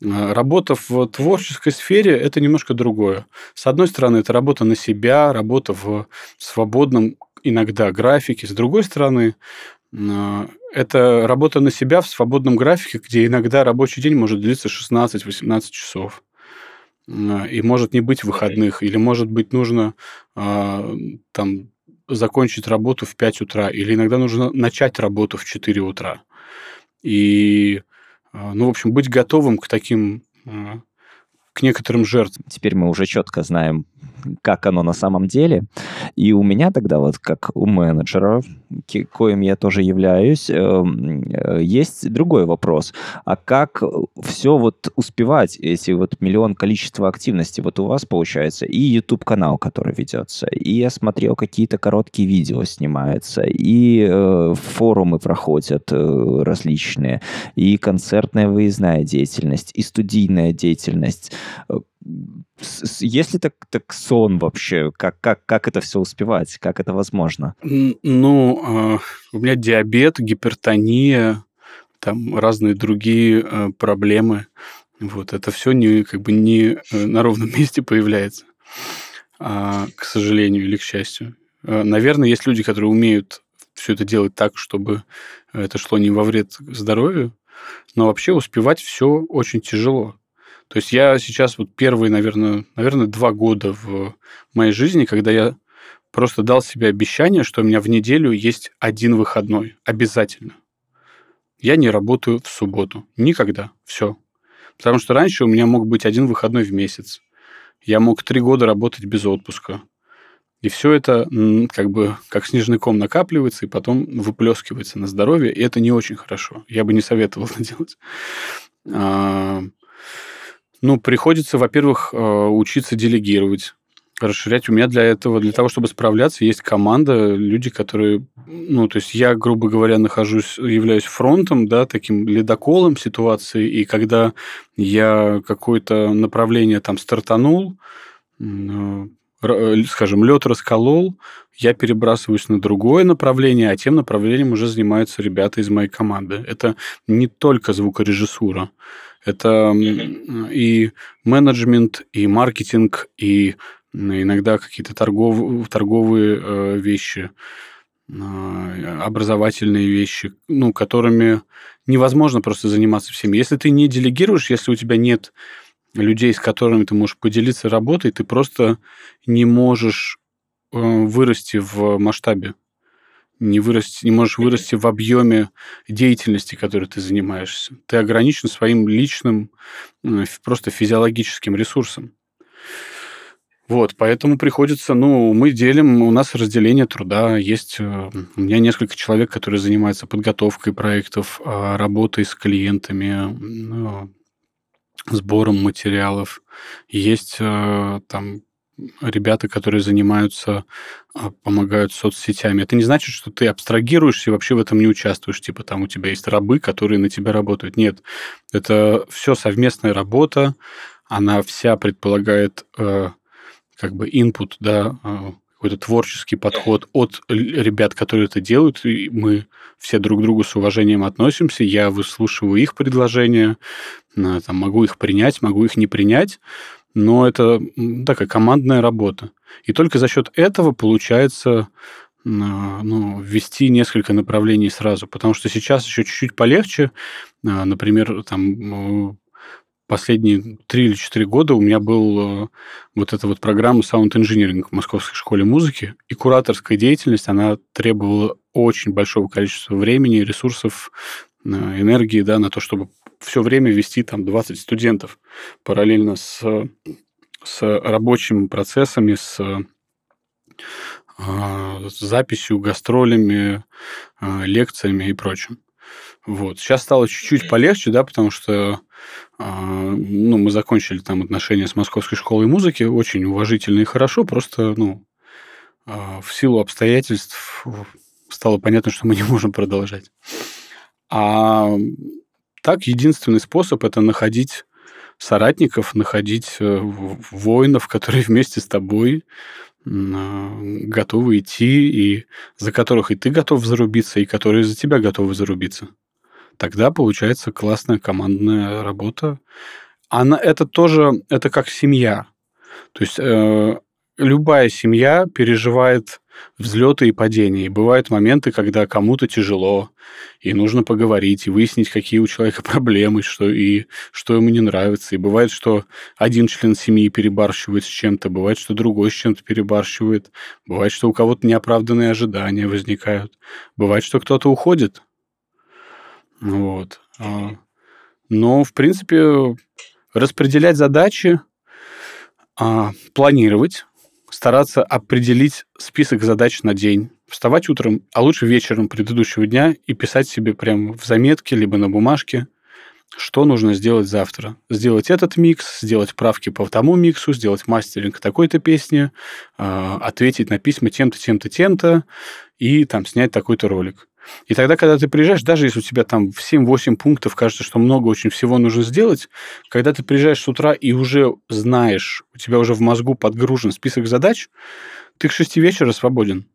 Э, работа в творческой сфере – это немножко другое. С одной стороны, это работа на себя, работа в свободном иногда графике. С другой стороны, это работа на себя в свободном графике, где иногда рабочий день может длиться 16-18 часов. И может не быть выходных, или может быть нужно а, там закончить работу в 5 утра, или иногда нужно начать работу в 4 утра. И, а, ну, в общем, быть готовым к таким а, к некоторым жертвам. Теперь мы уже четко знаем, как оно на самом деле. И у меня тогда вот, как у менеджера, коим я тоже являюсь, эм, э, есть другой вопрос. А как все вот успевать, эти вот миллион количества активности? Вот у вас получается и YouTube-канал, который ведется, и я смотрел, какие-то короткие видео снимаются, и э, форумы проходят э, различные, и концертная выездная деятельность, и студийная деятельность есть ли так, так сон вообще? Как, как, как это все успевать? Как это возможно? Ну, а, у меня диабет, гипертония, там разные другие а, проблемы. Вот это все не, как бы не э, на ровном (laughs) месте появляется, а, к сожалению или к счастью. Наверное, есть люди, которые умеют все это делать так, чтобы это шло не во вред здоровью, но вообще успевать все очень тяжело. То есть я сейчас вот первые, наверное, наверное, два года в моей жизни, когда я просто дал себе обещание, что у меня в неделю есть один выходной. Обязательно. Я не работаю в субботу. Никогда. Все. Потому что раньше у меня мог быть один выходной в месяц. Я мог три года работать без отпуска. И все это как бы как снежный ком накапливается и потом выплескивается на здоровье, и это не очень хорошо. Я бы не советовал это делать. Ну, приходится, во-первых, э, учиться делегировать расширять. У меня для этого, для того, чтобы справляться, есть команда, люди, которые, ну, то есть я, грубо говоря, нахожусь, являюсь фронтом, да, таким ледоколом ситуации, и когда я какое-то направление там стартанул, э, э, скажем, лед расколол, я перебрасываюсь на другое направление, а тем направлением уже занимаются ребята из моей команды. Это не только звукорежиссура. Это и менеджмент, и маркетинг, и иногда какие-то торгов, торговые э, вещи, а, образовательные вещи, ну, которыми невозможно просто заниматься всеми. Если ты не делегируешь, если у тебя нет людей, с которыми ты можешь поделиться работой, ты просто не можешь э, вырасти в масштабе не, вырасти, не можешь вырасти в объеме деятельности, которой ты занимаешься. Ты ограничен своим личным, просто физиологическим ресурсом. Вот, поэтому приходится, ну, мы делим, у нас разделение труда, есть э, у меня несколько человек, которые занимаются подготовкой проектов, а, работой с клиентами, ну, сбором материалов, есть э, там ребята, которые занимаются, а, помогают соцсетями. Это не значит, что ты абстрагируешься и вообще в этом не участвуешь. Типа там у тебя есть рабы, которые на тебя работают. Нет, это все совместная работа, она вся предполагает э, как бы input, да, э, какой-то творческий подход от ребят, которые это делают, и мы все друг к другу с уважением относимся, я выслушиваю их предложения, э, там, могу их принять, могу их не принять, но это такая командная работа. И только за счет этого получается ну, ввести несколько направлений сразу. Потому что сейчас еще чуть-чуть полегче. А, например, там последние три или четыре года у меня был вот эта вот программа Sound Engineering в Московской школе музыки, и кураторская деятельность, она требовала очень большого количества времени, ресурсов, энергии, да, на то, чтобы все время вести там 20 студентов параллельно с, с рабочими процессами, с, а, с записью, гастролями, а, лекциями и прочим. Вот. Сейчас стало чуть-чуть полегче, да, потому что ну, мы закончили там отношения с Московской школой музыки, очень уважительно и хорошо, просто, ну, в силу обстоятельств стало понятно, что мы не можем продолжать. А так единственный способ это находить соратников, находить э, воинов, которые (laughs) вместе с тобой готовы идти, и за которых и ты готов зарубиться, и которые за тебя готовы зарубиться. Тогда получается классная командная работа. Она это тоже, это как семья. То есть э, любая семья переживает взлеты и падения. И бывают моменты, когда кому-то тяжело, и нужно поговорить, и выяснить, какие у человека (laughs) проблемы, что, и что ему не нравится. И бывает, что один член семьи перебарщивает с чем-то, бывает, что другой с чем-то перебарщивает, бывает, что у кого-то неоправданные ожидания возникают, бывает, что кто-то уходит. Вот. А, но, в принципе, распределять задачи, а, планировать, стараться определить список задач на день, вставать утром, а лучше вечером предыдущего дня и писать себе прямо в заметке, либо на бумажке, что нужно сделать завтра. Сделать этот микс, сделать правки по тому миксу, сделать мастеринг такой-то песни, а, ответить на письма тем-то, тем-то, тем-то и там снять такой-то ролик. И тогда, когда ты приезжаешь, даже если у тебя там в 7-8 пунктов кажется, что много очень всего нужно сделать, когда ты приезжаешь с утра и уже знаешь, у тебя уже в мозгу подгружен список задач, ты к 6 вечера свободен.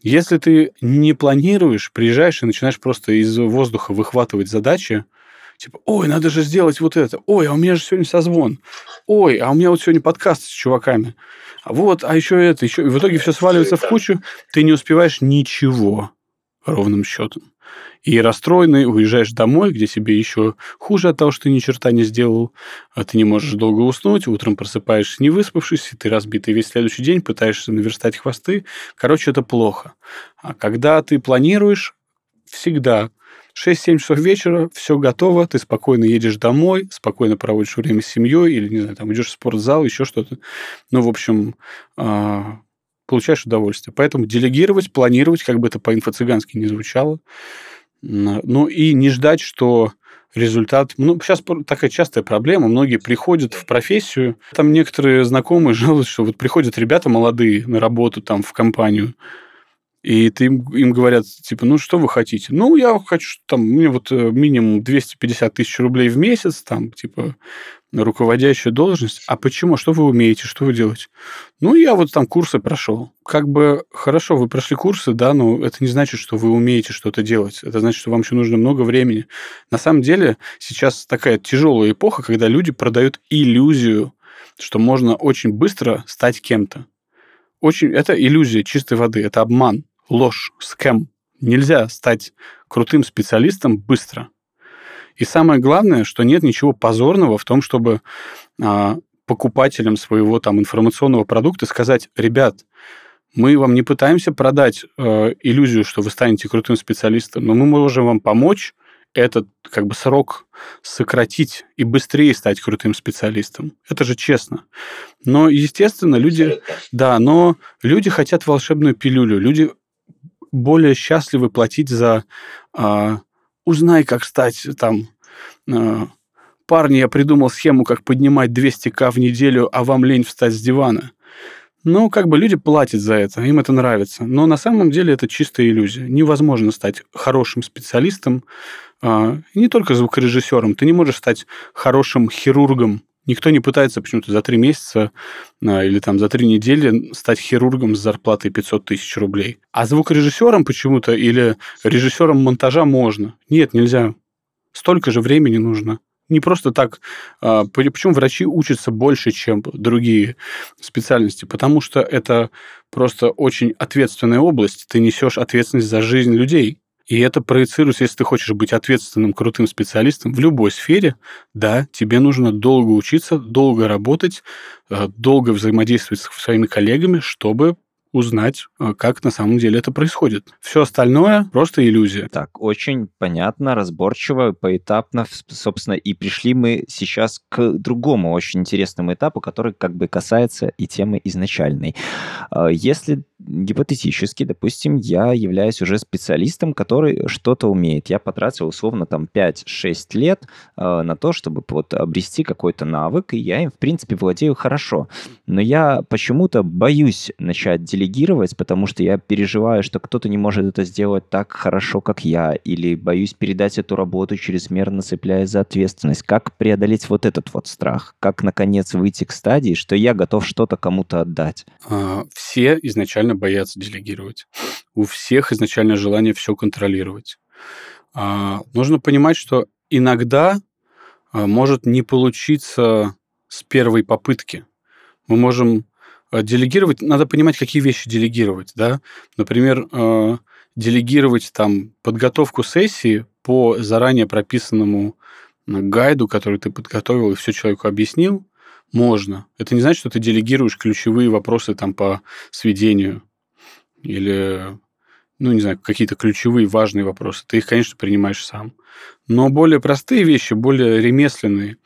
Если ты не планируешь, приезжаешь и начинаешь просто из воздуха выхватывать задачи, типа, ой, надо же сделать вот это, ой, а у меня же сегодня созвон, ой, а у меня вот сегодня подкаст с чуваками, а вот, а еще это, еще, и в итоге все сваливается в кучу, ты не успеваешь ничего ровным счетом. И расстроенный уезжаешь домой, где себе еще хуже от того, что ты ни черта не сделал, а ты не можешь долго уснуть, утром просыпаешься не выспавшись, и ты разбитый весь следующий день, пытаешься наверстать хвосты. Короче, это плохо. А когда ты планируешь, всегда 6-7 часов вечера, все готово, ты спокойно едешь домой, спокойно проводишь время с семьей или, не знаю, там идешь в спортзал, еще что-то. Ну, в общем, а, получаешь удовольствие. Поэтому делегировать, планировать, как бы это по-инфо-цыгански не звучало. Ну и не ждать, что результат... Ну, сейчас такая частая проблема. Многие приходят в профессию. Там некоторые знакомые (laughs) жалуются, что вот приходят ребята молодые на работу там в компанию, и ты им, им говорят, типа, ну, что вы хотите? Ну, я хочу, там, мне вот э, минимум 250 тысяч рублей в месяц, там, типа, руководящая должность. А почему? Что вы умеете? Что вы делаете? Ну, я вот там курсы прошел. Как бы хорошо, вы прошли курсы, да, но это не значит, что вы умеете что-то делать. Это значит, что вам еще нужно много времени. На самом деле сейчас такая тяжелая эпоха, когда люди продают иллюзию, что можно очень быстро стать кем-то. Очень, это иллюзия чистой воды, это обман ложь, скэм. Нельзя стать крутым специалистом быстро. И самое главное, что нет ничего позорного в том, чтобы а, покупателям своего там информационного продукта сказать, ребят, мы вам не пытаемся продать э, иллюзию, что вы станете крутым специалистом, но мы можем вам помочь этот как бы срок сократить и быстрее стать крутым специалистом. Это же честно. Но, естественно, люди... Да, но люди хотят волшебную пилюлю. Люди более счастливы платить за а, узнай, как стать там а, парни, я придумал схему, как поднимать 200к в неделю, а вам лень встать с дивана. Ну, как бы люди платят за это, им это нравится. Но на самом деле это чистая иллюзия. Невозможно стать хорошим специалистом, а, не только звукорежиссером. Ты не можешь стать хорошим хирургом Никто не пытается почему-то за три месяца а, или там за три недели стать хирургом с зарплатой 500 тысяч рублей. А звукорежиссером почему-то или режиссером монтажа можно. Нет, нельзя. Столько же времени нужно. Не просто так. А, почему врачи учатся больше, чем другие специальности? Потому что это просто очень ответственная область. Ты несешь ответственность за жизнь людей. И это проецируется, если ты хочешь быть ответственным, крутым специалистом в любой сфере, да, тебе нужно долго учиться, долго работать, э, долго взаимодействовать со своими коллегами, чтобы узнать, э, как на самом деле это происходит. Все остальное просто иллюзия. Так, очень понятно, разборчиво, поэтапно, собственно, и пришли мы сейчас к другому очень интересному этапу, который как бы касается и темы изначальной. А, если гипотетически, допустим, я являюсь уже специалистом, который что-то умеет. Я потратил условно там 5-6 лет э, на то, чтобы вот обрести какой-то навык, и я им, в принципе, владею хорошо. Но я почему-то боюсь начать делегировать, потому что я переживаю, что кто-то не может это сделать так хорошо, как я, или боюсь передать эту работу чрезмерно цепляясь за ответственность. Как преодолеть вот этот вот страх? Как, наконец, выйти к стадии, что я готов что-то кому-то отдать? А, все изначально боятся делегировать. У всех изначально желание все контролировать. А, нужно понимать, что иногда а, может не получиться с первой попытки. Мы можем делегировать, надо понимать, какие вещи делегировать, да. Например, а, делегировать там подготовку сессии по заранее прописанному гайду, который ты подготовил и все человеку объяснил, можно. Это не значит, что ты делегируешь ключевые вопросы там по сведению или, ну, не знаю, какие-то ключевые важные вопросы. Ты их, конечно, принимаешь сам. Но более простые вещи, более ремесленные,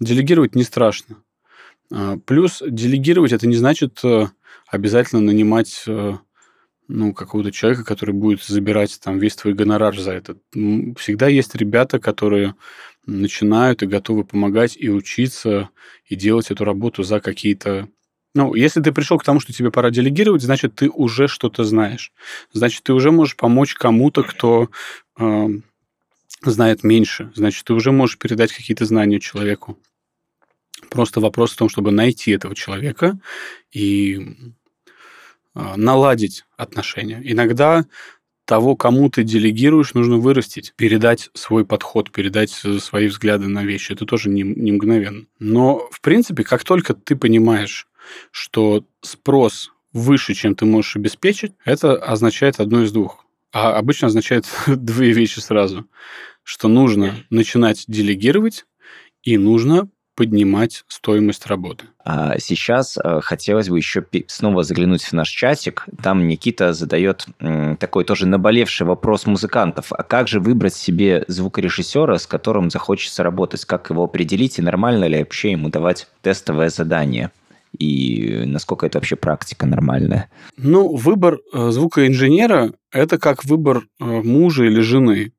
делегировать не страшно. А, плюс делегировать это не значит э, обязательно нанимать э, ну, какого-то человека, который будет забирать там весь твой гонорар за это. Всегда есть ребята, которые начинают и готовы помогать и учиться, и делать эту работу за какие-то... Ну, если ты пришел к тому, что тебе пора делегировать, значит, ты уже что-то знаешь. Значит, ты уже можешь помочь кому-то, кто э, знает меньше. Значит, ты уже можешь передать какие-то знания человеку. Просто вопрос в том, чтобы найти этого человека и э, наладить отношения. Иногда того, кому ты делегируешь, нужно вырастить, передать свой подход, передать свои взгляды на вещи. Это тоже не, не мгновенно. Но, в принципе, как только ты понимаешь, что спрос выше, чем ты можешь обеспечить, это означает одно из двух. А обычно означает (laughs) две вещи сразу. Что нужно начинать делегировать и нужно поднимать стоимость работы. А сейчас э, хотелось бы еще снова заглянуть в наш чатик. Там Никита задает такой тоже наболевший вопрос музыкантов. А как же выбрать себе звукорежиссера, с которым захочется работать? Как его определить и нормально ли вообще ему давать тестовое задание? И насколько это вообще практика нормальная? Ну, выбор э, звукоинженера – это как выбор э, мужа или жены.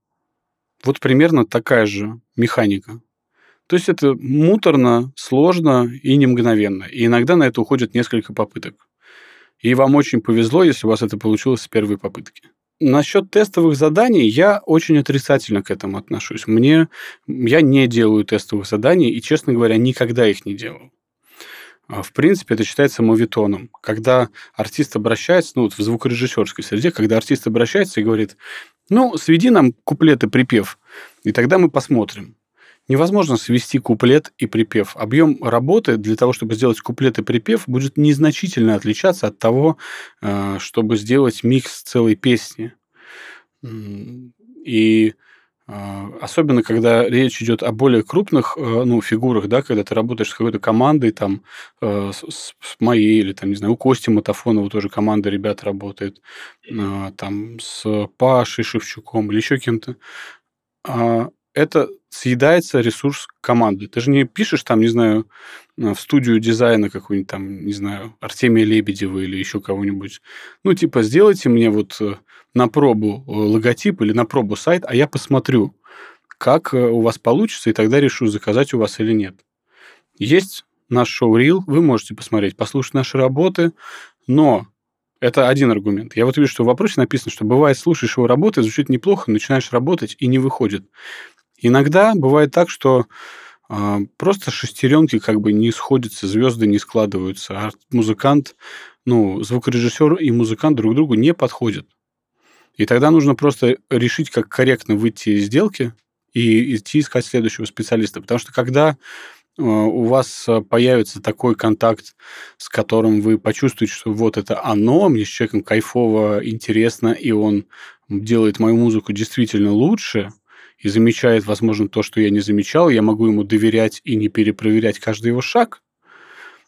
Вот примерно такая же механика. То есть это муторно, сложно и не мгновенно. И иногда на это уходит несколько попыток. И вам очень повезло, если у вас это получилось с первой попытки. Насчет тестовых заданий я очень отрицательно к этому отношусь. Мне я не делаю тестовых заданий и, честно говоря, никогда их не делал. А, в принципе, это считается мовитоном. Когда артист обращается, ну вот в звукорежиссерской среде, когда артист обращается и говорит, ну, сведи нам куплет и припев, и тогда мы посмотрим невозможно свести куплет и припев. Объем работы для того, чтобы сделать куплет и припев, будет незначительно отличаться от того, э, чтобы сделать микс целой песни. И э, особенно, когда речь идет о более крупных э, ну, фигурах, да, когда ты работаешь с какой-то командой, там, с, моей, или, там, не знаю, у Кости Матафонова тоже команда ребят работает, там, с Пашей Шевчуком или еще кем-то, а, это съедается ресурс команды. Ты же не пишешь там, не знаю, в студию дизайна какую-нибудь там, не знаю, Артемия Лебедева или еще кого-нибудь. Ну, типа, сделайте мне вот э, на пробу э, логотип или на пробу сайт, а я посмотрю, как э, у вас получится, и тогда решу, заказать у вас или нет. Есть наш шоу Reel, вы можете посмотреть, послушать наши работы, но это один аргумент. Я вот вижу, что в вопросе написано, что бывает, слушаешь его работы, звучит неплохо, начинаешь работать и не выходит. Иногда бывает так, что э, просто шестеренки как бы не сходятся, звезды не складываются, а музыкант, ну, звукорежиссер и музыкант друг другу не подходят. И тогда нужно просто решить, как корректно выйти из сделки и идти искать следующего специалиста. Потому что когда э, у вас появится такой контакт, с которым вы почувствуете, что вот это оно, мне с человеком кайфово, интересно, и он делает мою музыку действительно лучше – и замечает, возможно, то, что я не замечал, я могу ему доверять и не перепроверять каждый его шаг,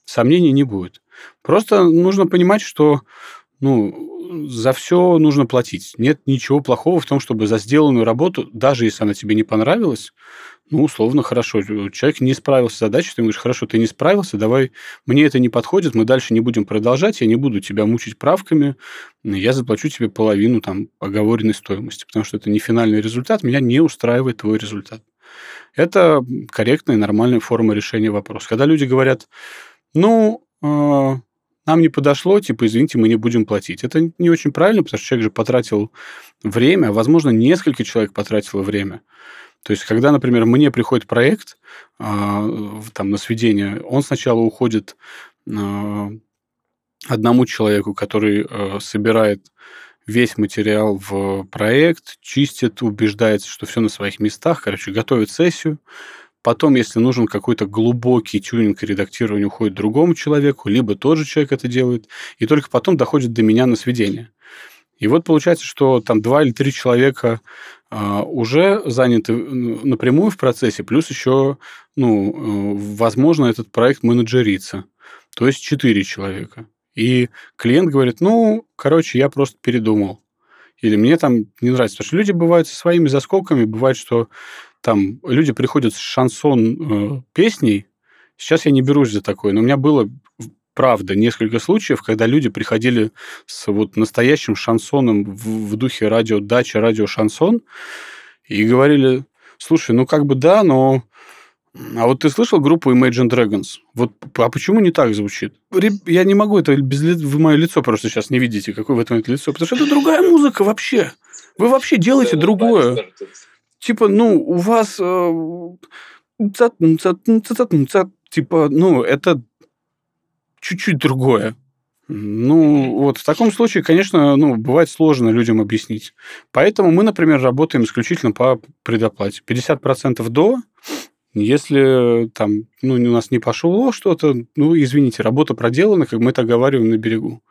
сомнений не будет. Просто нужно понимать, что ну, за все нужно платить. Нет ничего плохого в том, чтобы за сделанную работу, даже если она тебе не понравилась, ну, условно, хорошо. Человек не справился с задачей, ты говоришь, хорошо, ты не справился, давай, мне это не подходит, мы дальше не будем продолжать, я не буду тебя мучить правками, я заплачу тебе половину там оговоренной стоимости, потому что это не финальный результат, меня не устраивает твой результат. Это корректная, нормальная форма решения вопроса. Когда люди говорят, ну, э, нам не подошло, типа, извините, мы не будем платить. Это не очень правильно, потому что человек же потратил время, возможно, несколько человек потратило время. То есть, когда, например, мне приходит проект а, там, на сведение, он сначала уходит а, одному человеку, который а, собирает весь материал в проект, чистит, убеждается, что все на своих местах, короче, готовит сессию. Потом, если нужен какой-то глубокий тюнинг и редактирование, уходит другому человеку, либо тот же человек это делает, и только потом доходит до меня на сведение. И вот получается, что там два или три человека а, уже заняты напрямую в процессе, плюс еще, ну, э, возможно, этот проект менеджерится. То есть четыре человека. И клиент говорит, ну, короче, я просто передумал. Или мне там не нравится. Потому что люди бывают со своими заскоками. Бывает, что там люди приходят с шансон э, песней. Сейчас я не берусь за такое, но у меня было правда несколько случаев, когда люди приходили с вот настоящим шансоном в, в духе радио дача, радио шансон и говорили, слушай, ну как бы да, но а вот ты слышал группу Imagine Dragons? Вот а почему не так звучит? Я не могу это без ли... вы мое лицо просто сейчас не видите, какое в этом лицо, потому что это другая музыка вообще. Вы вообще делаете другое. Типа, ну, у вас типа, ну, это чуть-чуть другое. Ну, вот в таком случае, конечно, ну, бывает сложно людям объяснить. Поэтому мы, например, работаем исключительно по предоплате. 50% до, если там, ну, у нас не пошло что-то, ну, извините, работа проделана, как мы это оговариваем на берегу.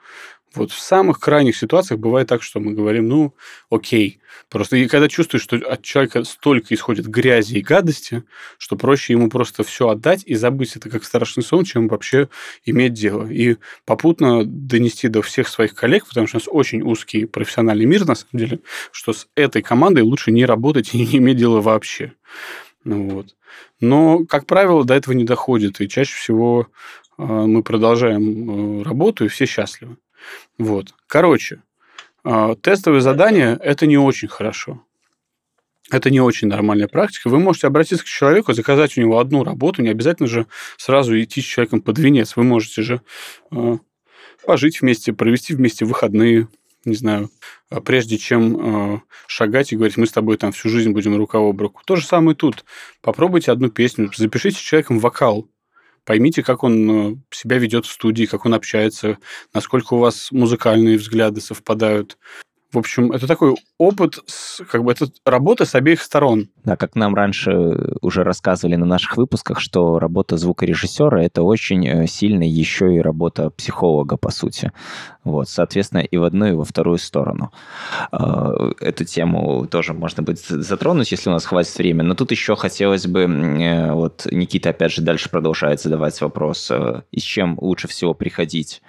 Вот в самых крайних ситуациях бывает так, что мы говорим, ну, окей. Просто и когда чувствуешь, что от человека столько исходит грязи и гадости, что проще ему просто все отдать и забыть это как страшный сон, чем вообще иметь дело. И попутно донести до всех своих коллег, потому что у нас очень узкий профессиональный мир, на самом деле, что с этой командой лучше не работать (laughs) и не иметь дела вообще. Ну, вот. Но, как правило, до этого не доходит, и чаще всего э, мы продолжаем э, работу, и все счастливы. Вот. Короче, а, тестовые задания – это не очень хорошо. Это не очень нормальная практика. Вы можете обратиться к человеку, заказать у него одну работу, не обязательно же сразу идти с человеком под венец. Вы можете же а, пожить вместе, провести вместе выходные, не знаю, а, прежде чем шагать и говорить, мы с тобой там всю жизнь будем рука об руку. То же самое тут. Попробуйте одну песню, запишите с человеком вокал, Поймите, как он э, себя ведет в студии, как он общается, насколько у вас музыкальные взгляды совпадают. В общем, это такой опыт, как бы это работа с обеих сторон. Да, как нам раньше уже рассказывали на наших выпусках, что работа звукорежиссера — это очень э, сильно еще и работа психолога, по сути. Вот, соответственно, и в одну, и во вторую сторону. А, эту тему тоже можно будет затронуть, если у нас хватит времени. Но тут еще хотелось бы, э, вот Никита опять же дальше продолжает задавать вопрос, э, и с чем лучше всего приходить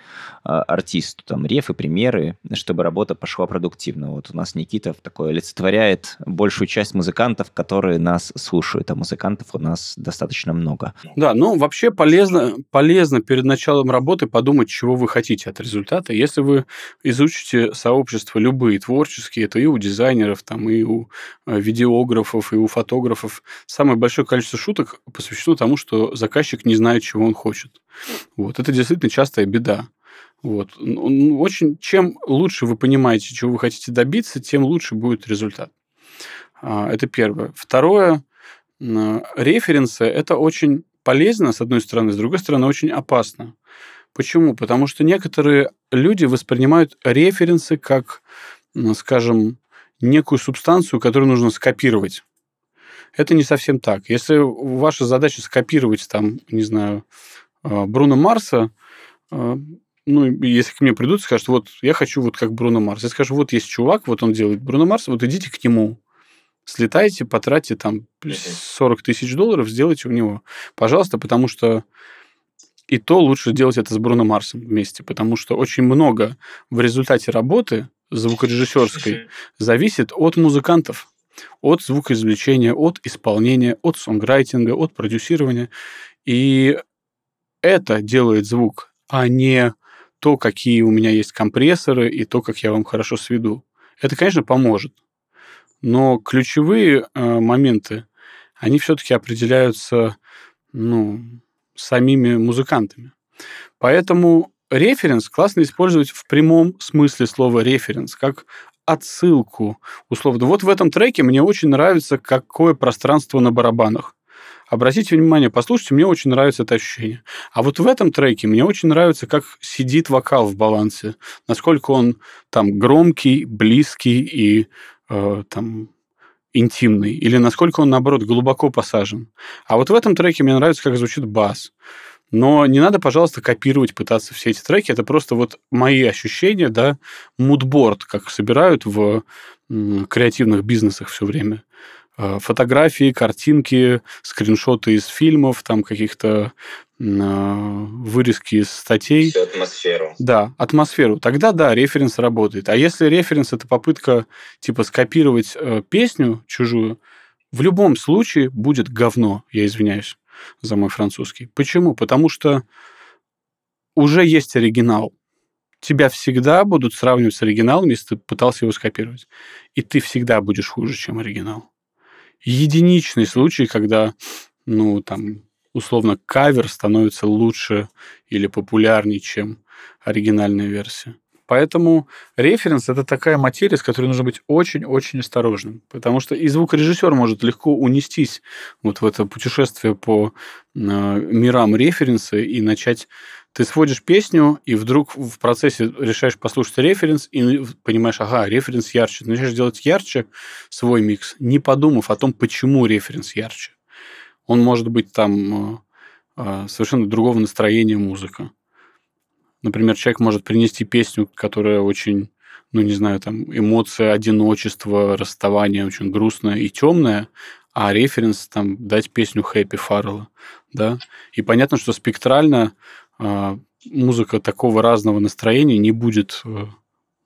артисту, там, рефы, примеры, чтобы работа пошла продуктивно. Вот у нас Никита такое олицетворяет большую часть музыкантов, которые нас слушают, а музыкантов у нас достаточно много. Да, ну, вообще полезно, полезно перед началом работы подумать, чего вы хотите от результата. Если вы изучите сообщества любые, творческие, это и у дизайнеров, там, и у э, видеографов, и у фотографов, самое большое количество шуток посвящено тому, что заказчик не знает, чего он хочет. Вот. Это действительно частая беда. Вот. Очень, чем лучше вы понимаете, чего вы хотите добиться, тем лучше будет результат. А, это первое. Второе, референсы – это очень полезно, с одной стороны, с другой стороны, очень опасно. Почему? Потому что некоторые люди воспринимают референсы как, скажем, некую субстанцию, которую нужно скопировать. Это не совсем так. Если ваша задача скопировать, там, не знаю, а, Бруно Марса, а, ну, если к мне придут скажут, вот, я хочу вот как Бруно Марс. Я скажу, вот есть чувак, вот он делает Бруно Марс, вот идите к нему. Слетайте, потратьте там 40 тысяч долларов, сделайте у него. Пожалуйста, потому что и то лучше делать это с Бруно Марсом вместе, потому что очень много в результате работы звукорежиссерской зависит от музыкантов, от звукоизвлечения, от исполнения, от сонграйтинга, от продюсирования. И это делает звук, а не то, какие у меня есть компрессоры и то, как я вам хорошо сведу. Это, конечно, поможет. Но ключевые э, моменты, они все-таки определяются ну, самими музыкантами. Поэтому референс классно использовать в прямом смысле слова референс, как отсылку, условно. Вот в этом треке мне очень нравится, какое пространство на барабанах. Обратите внимание, послушайте, мне очень нравится это ощущение. А вот в этом треке мне очень нравится, как сидит вокал в балансе, насколько он там громкий, близкий и э, там интимный, или насколько он, наоборот, глубоко посажен. А вот в этом треке мне нравится, как звучит бас. Но не надо, пожалуйста, копировать, пытаться все эти треки. Это просто вот мои ощущения, да, мудборд, как собирают в креативных бизнесах все время. Э, фотографии, картинки, скриншоты из фильмов, там каких-то а, вырезки из статей. Всю атмосферу. Да, атмосферу. Тогда да, референс работает. А если референс это попытка типа скопировать э, песню чужую, в любом случае будет говно, я извиняюсь за мой французский. Почему? Потому что уже есть оригинал. Тебя всегда будут сравнивать с оригиналом, если ты пытался его скопировать. И ты всегда будешь хуже, чем оригинал единичный случай, когда, ну, там, условно, кавер становится лучше или популярнее, чем оригинальная версия. Поэтому референс – это такая материя, с которой нужно быть очень-очень осторожным, потому что и звукорежиссер может легко унестись вот в это путешествие по э, мирам референса и начать ты сводишь песню, и вдруг в процессе решаешь послушать референс, и понимаешь, ага, референс ярче. Ты начинаешь делать ярче свой микс, не подумав о том, почему референс ярче. Он может быть там э, э, совершенно другого настроения музыка. Например, человек может принести песню, которая очень, ну, не знаю, там, эмоция одиночества, расставания очень грустная и темная, а референс там дать песню Хэппи Фаррелла, да. И понятно, что спектрально а, музыка такого разного настроения не будет э,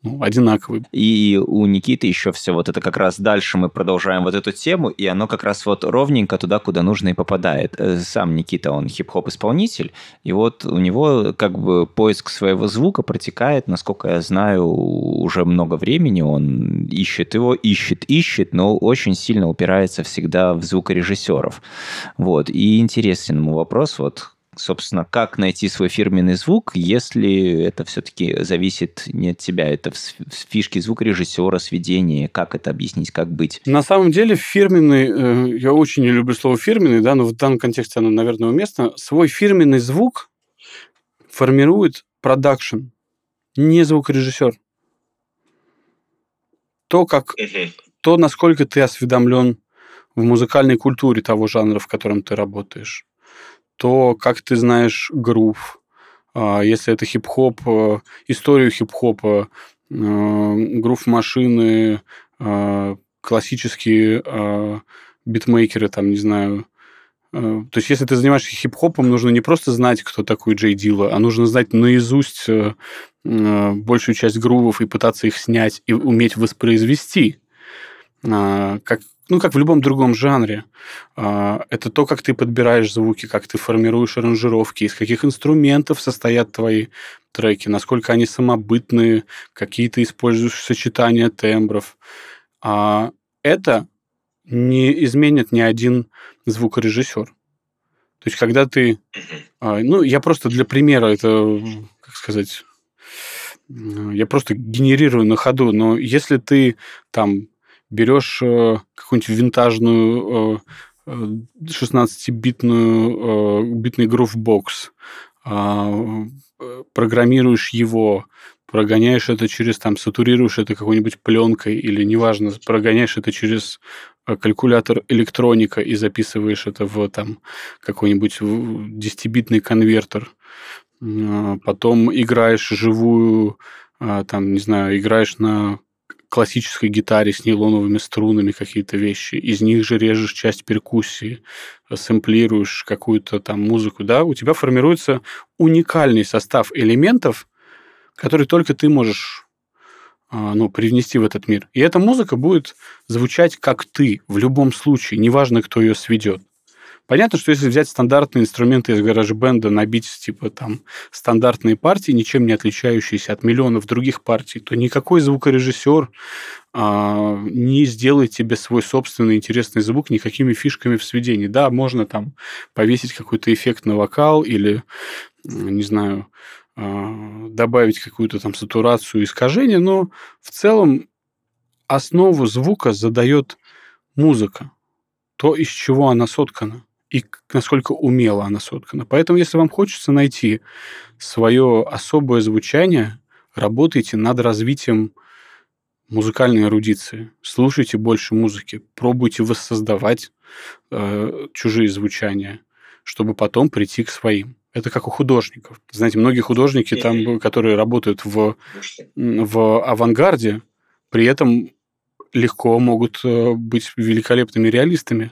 ну, одинаковый. И у Никиты еще все вот это как раз дальше мы продолжаем вот эту тему, и оно как раз вот ровненько туда, куда нужно и попадает. Э, сам Никита, он хип-хоп исполнитель, и вот у него как бы поиск своего звука протекает, насколько я знаю, уже много времени, он ищет его, ищет, ищет, но очень сильно упирается всегда в звукорежиссеров. Вот, и интересен ему вопрос, вот собственно, как найти свой фирменный звук, если это все-таки зависит не от тебя, это фишки звукорежиссера, сведения, как это объяснить, как быть? На самом деле фирменный, э, я очень не люблю слово фирменный, да, но в данном контексте оно, наверное, уместно. Свой фирменный звук формирует продакшн, не звукорежиссер. То, как, то, насколько ты осведомлен в музыкальной культуре того жанра, в котором ты работаешь то как ты знаешь грув, а, если это хип-хоп, э, историю хип-хопа, э, грув машины, а, классические а, битмейкеры, там, не знаю. То есть, если ты занимаешься хип-хопом, нужно не просто знать, кто такой Джей Дилла, а нужно знать наизусть э, большую часть грувов и пытаться их снять и уметь воспроизвести. Как, ну, как в любом другом жанре. А, это то, как ты подбираешь звуки, как ты формируешь аранжировки, из каких инструментов состоят твои треки, насколько они самобытные, какие ты используешь сочетания тембров. А это не изменит ни один звукорежиссер. То есть, когда ты... А, ну, я просто для примера это, как сказать, я просто генерирую на ходу, но если ты там берешь э, какую-нибудь винтажную 16-битную э, э, битный грувбокс, а, программируешь его, прогоняешь это через, там, сатурируешь это какой-нибудь пленкой или, неважно, прогоняешь это через калькулятор электроника и записываешь это в там какой-нибудь 10-битный конвертер. А, потом играешь живую, а, там, не знаю, играешь на классической гитаре с нейлоновыми струнами какие-то вещи, из них же режешь часть перкуссии, сэмплируешь какую-то там музыку, да, у тебя формируется уникальный состав элементов, который только ты можешь а, ну, привнести в этот мир. И эта музыка будет звучать как ты в любом случае, неважно, кто ее сведет. Понятно, что если взять стандартные инструменты из гараж-бенда, набить типа там стандартные партии, ничем не отличающиеся от миллионов других партий, то никакой звукорежиссер а, не сделает тебе свой собственный интересный звук никакими фишками в сведении. Да, можно там повесить какой-то эффект на вокал или, не знаю, а, добавить какую-то там сатурацию, искажение, но в целом основу звука задает музыка, то, из чего она соткана и насколько умело она соткана. Поэтому, если вам хочется найти свое особое звучание, работайте над развитием музыкальной эрудиции, слушайте больше музыки, пробуйте воссоздавать э, чужие звучания, чтобы потом прийти к своим. Это как у художников. Знаете, многие художники, там, которые работают в, в авангарде, при этом легко могут э, быть великолепными реалистами.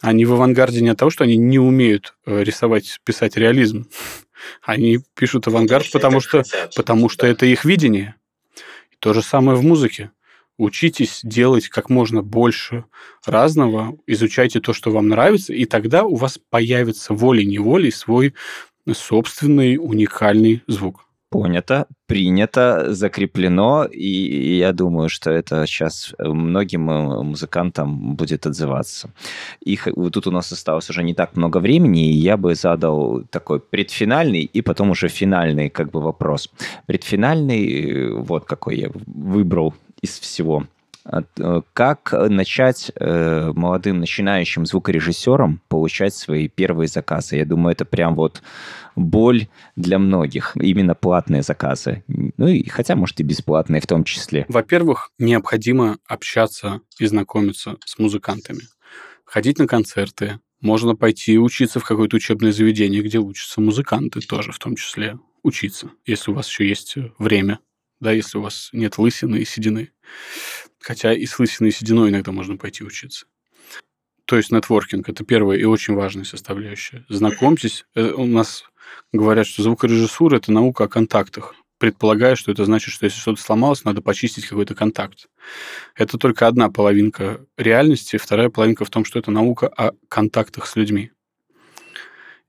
Они в авангарде не от того, что они не умеют э, рисовать, писать реализм. (laughs) Они пишут авангард, потому что, потому что это их видение. И то же самое в музыке. Учитесь делать как можно больше разного, изучайте то, что вам нравится, и тогда у вас появится волей-неволей свой собственный уникальный звук. Понято, принято, закреплено, и я думаю, что это сейчас многим э, музыкантам будет отзываться. И тут у нас осталось уже не так много времени, и я бы задал такой предфинальный и потом уже финальный как бы вопрос. Предфинальный, э, вот какой я выбрал из всего – Э, как начать э, молодым начинающим звукорежиссерам получать свои первые заказы? Я думаю, это прям вот боль для многих, именно платные заказы. Ну и хотя, может, и бесплатные в том числе. Во-первых, необходимо общаться и знакомиться с музыкантами. Ходить на концерты, можно пойти учиться в какое-то учебное заведение, где учатся музыканты тоже в том числе учиться, если у вас еще есть время, да, если у вас нет лысины и седины. Хотя и с лысиной сединой иногда можно пойти учиться. То есть нетворкинг – это первая и очень важная составляющая. Знакомьтесь. Э, у нас говорят, что звукорежиссура – это наука о контактах. Предполагаю, что это значит, что если что-то сломалось, надо почистить какой-то контакт. Это только одна половинка реальности. Вторая половинка в том, что это наука о контактах с людьми.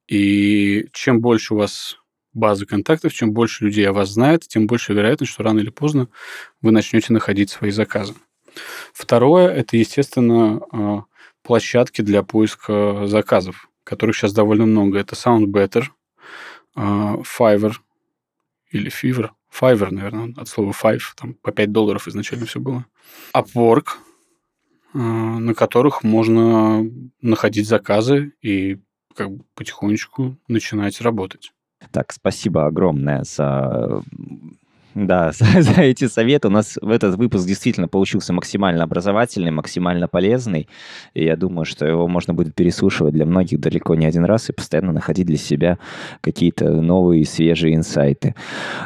И чем больше у вас базы контактов, чем больше людей о вас знает, тем больше вероятность, что рано или поздно вы начнете находить свои заказы. Второе – это, естественно, а, площадки для поиска заказов, которых сейчас довольно много. Это SoundBetter, а, Fiverr или Fiverr, Fiverr, наверное, от слова five, там по 5 долларов изначально все было. Upwork, а, на которых можно находить заказы и как бы потихонечку начинать работать. Так, спасибо огромное за да, (laughs) за, за эти советы. У нас в этот выпуск действительно получился максимально образовательный, максимально полезный. И я думаю, что его можно будет переслушивать для многих далеко не один раз и постоянно находить для себя какие-то новые свежие инсайты.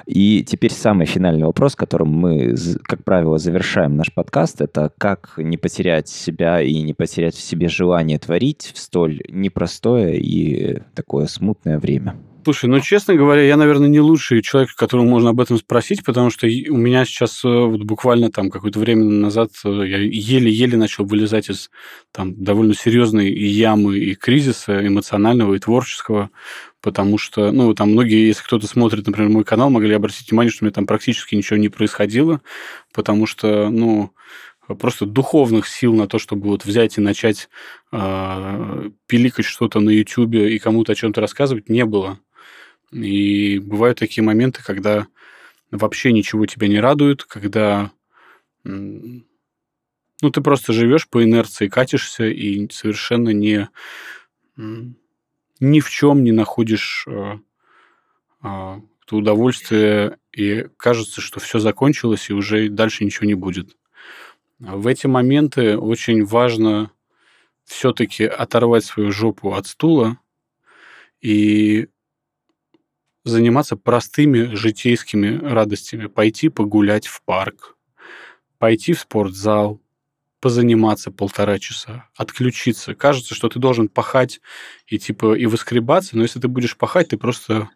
И теперь самый финальный вопрос, которым мы, как правило, завершаем наш подкаст, это как не потерять себя и не потерять в себе желание творить в столь непростое и такое смутное время. Слушай, ну, честно говоря, я, наверное, не лучший человек, которому можно об этом спросить, потому что у меня сейчас э, вот буквально там какое-то время назад э, я еле-еле начал вылезать из там довольно серьезной ямы и кризиса эмоционального и творческого, потому что, ну, там многие, если кто-то смотрит, например, мой канал, могли обратить внимание, что у меня там практически ничего не происходило, потому что, ну, просто духовных сил на то, чтобы вот взять и начать э, пиликать что-то на YouTube и кому-то о чем-то рассказывать, не было. И бывают такие моменты, когда вообще ничего тебя не радует, когда ну, ты просто живешь по инерции, катишься и совершенно не ни в чем не находишь э, э, удовольствие, и кажется, что все закончилось, и уже дальше ничего не будет. В эти моменты очень важно все-таки оторвать свою жопу от стула и заниматься простыми житейскими радостями. Пойти погулять в парк, пойти в спортзал, позаниматься полтора часа, отключиться. Кажется, что ты должен пахать и типа и выскребаться, но если ты будешь пахать, ты просто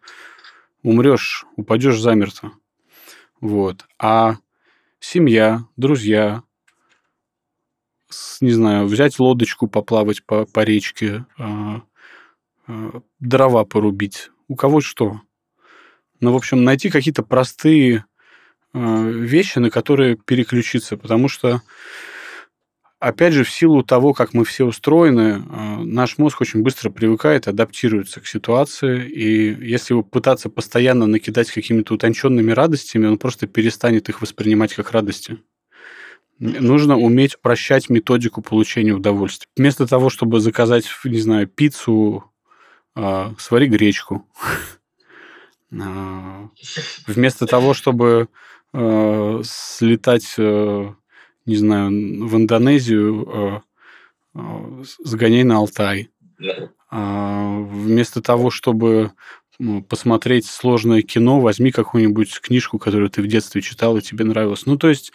умрешь, упадешь замертво. Вот. А семья, друзья, с, не знаю, взять лодочку, поплавать по, по речке, э, э, дрова порубить. У кого что. Ну, в общем, найти какие-то простые э, вещи, на которые переключиться, потому что опять же, в силу того, как мы все устроены, э, наш мозг очень быстро привыкает, адаптируется к ситуации, и если его пытаться постоянно накидать какими-то утонченными радостями, он просто перестанет их воспринимать как радости. Нужно уметь прощать методику получения удовольствия. Вместо того, чтобы заказать, не знаю, пиццу, э, свари гречку. (laughs) Э, вместо того, чтобы слетать не знаю, в Индонезию э, э, сгоняй на Алтай. А, вместо того, чтобы ну, посмотреть сложное кино, возьми какую-нибудь книжку, которую ты в детстве читал и тебе нравилось. Ну, то есть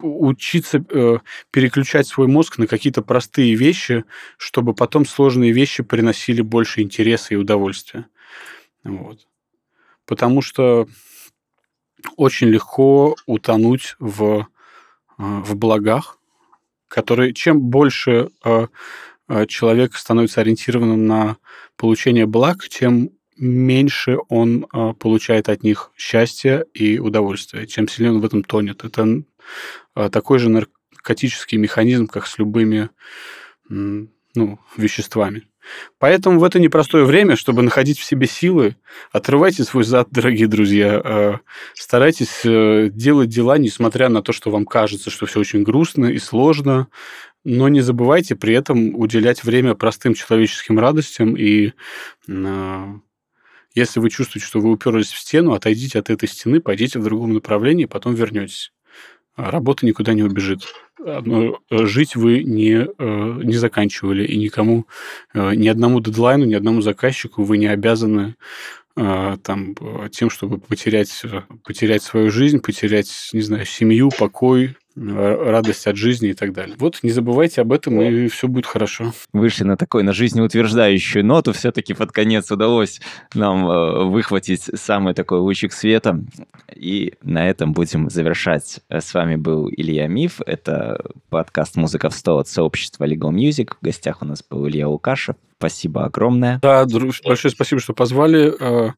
учиться э, переключать свой мозг на какие-то простые вещи, чтобы потом сложные вещи приносили больше интереса и удовольствия. Вот. Потому что очень легко утонуть в а, в благах, которые чем больше а, а, человек становится ориентированным на получение благ, тем меньше он получает от них счастья и удовольствия, чем сильнее он в этом тонет. Это такой же наркотический механизм, как с любыми ну, веществами. Поэтому в это непростое время, чтобы находить в себе силы, отрывайте свой зад, дорогие друзья. Э, старайтесь э, делать дела, несмотря на то, что вам кажется, что все очень грустно и сложно. Но не забывайте при этом уделять время простым человеческим радостям. И э, если вы чувствуете, что вы уперлись в стену, отойдите от этой стены, пойдите в другом направлении, потом вернетесь. Работа никуда не убежит. Но жить вы не, э, не заканчивали, и никому, э, ни одному дедлайну, ни одному заказчику вы не обязаны э, там, тем, чтобы потерять, потерять свою жизнь, потерять, не знаю, семью, покой, радость от жизни и так далее. Вот не забывайте об этом, и все будет хорошо. Вышли на такой, на жизнеутверждающую ноту. Все-таки под конец удалось нам э, выхватить самый такой лучик света. И на этом будем завершать. С вами был Илья Миф. Это подкаст «Музыка в 100» от сообщества Legal Music. В гостях у нас был Илья Лукашев. Спасибо огромное. Да, большое спасибо, что позвали. А,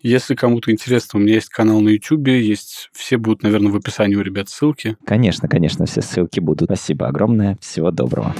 если кому-то интересно, у меня есть канал на YouTube, есть все будут, наверное, в описании у ребят ссылки. Конечно, конечно, все ссылки будут. Спасибо огромное. Всего доброго.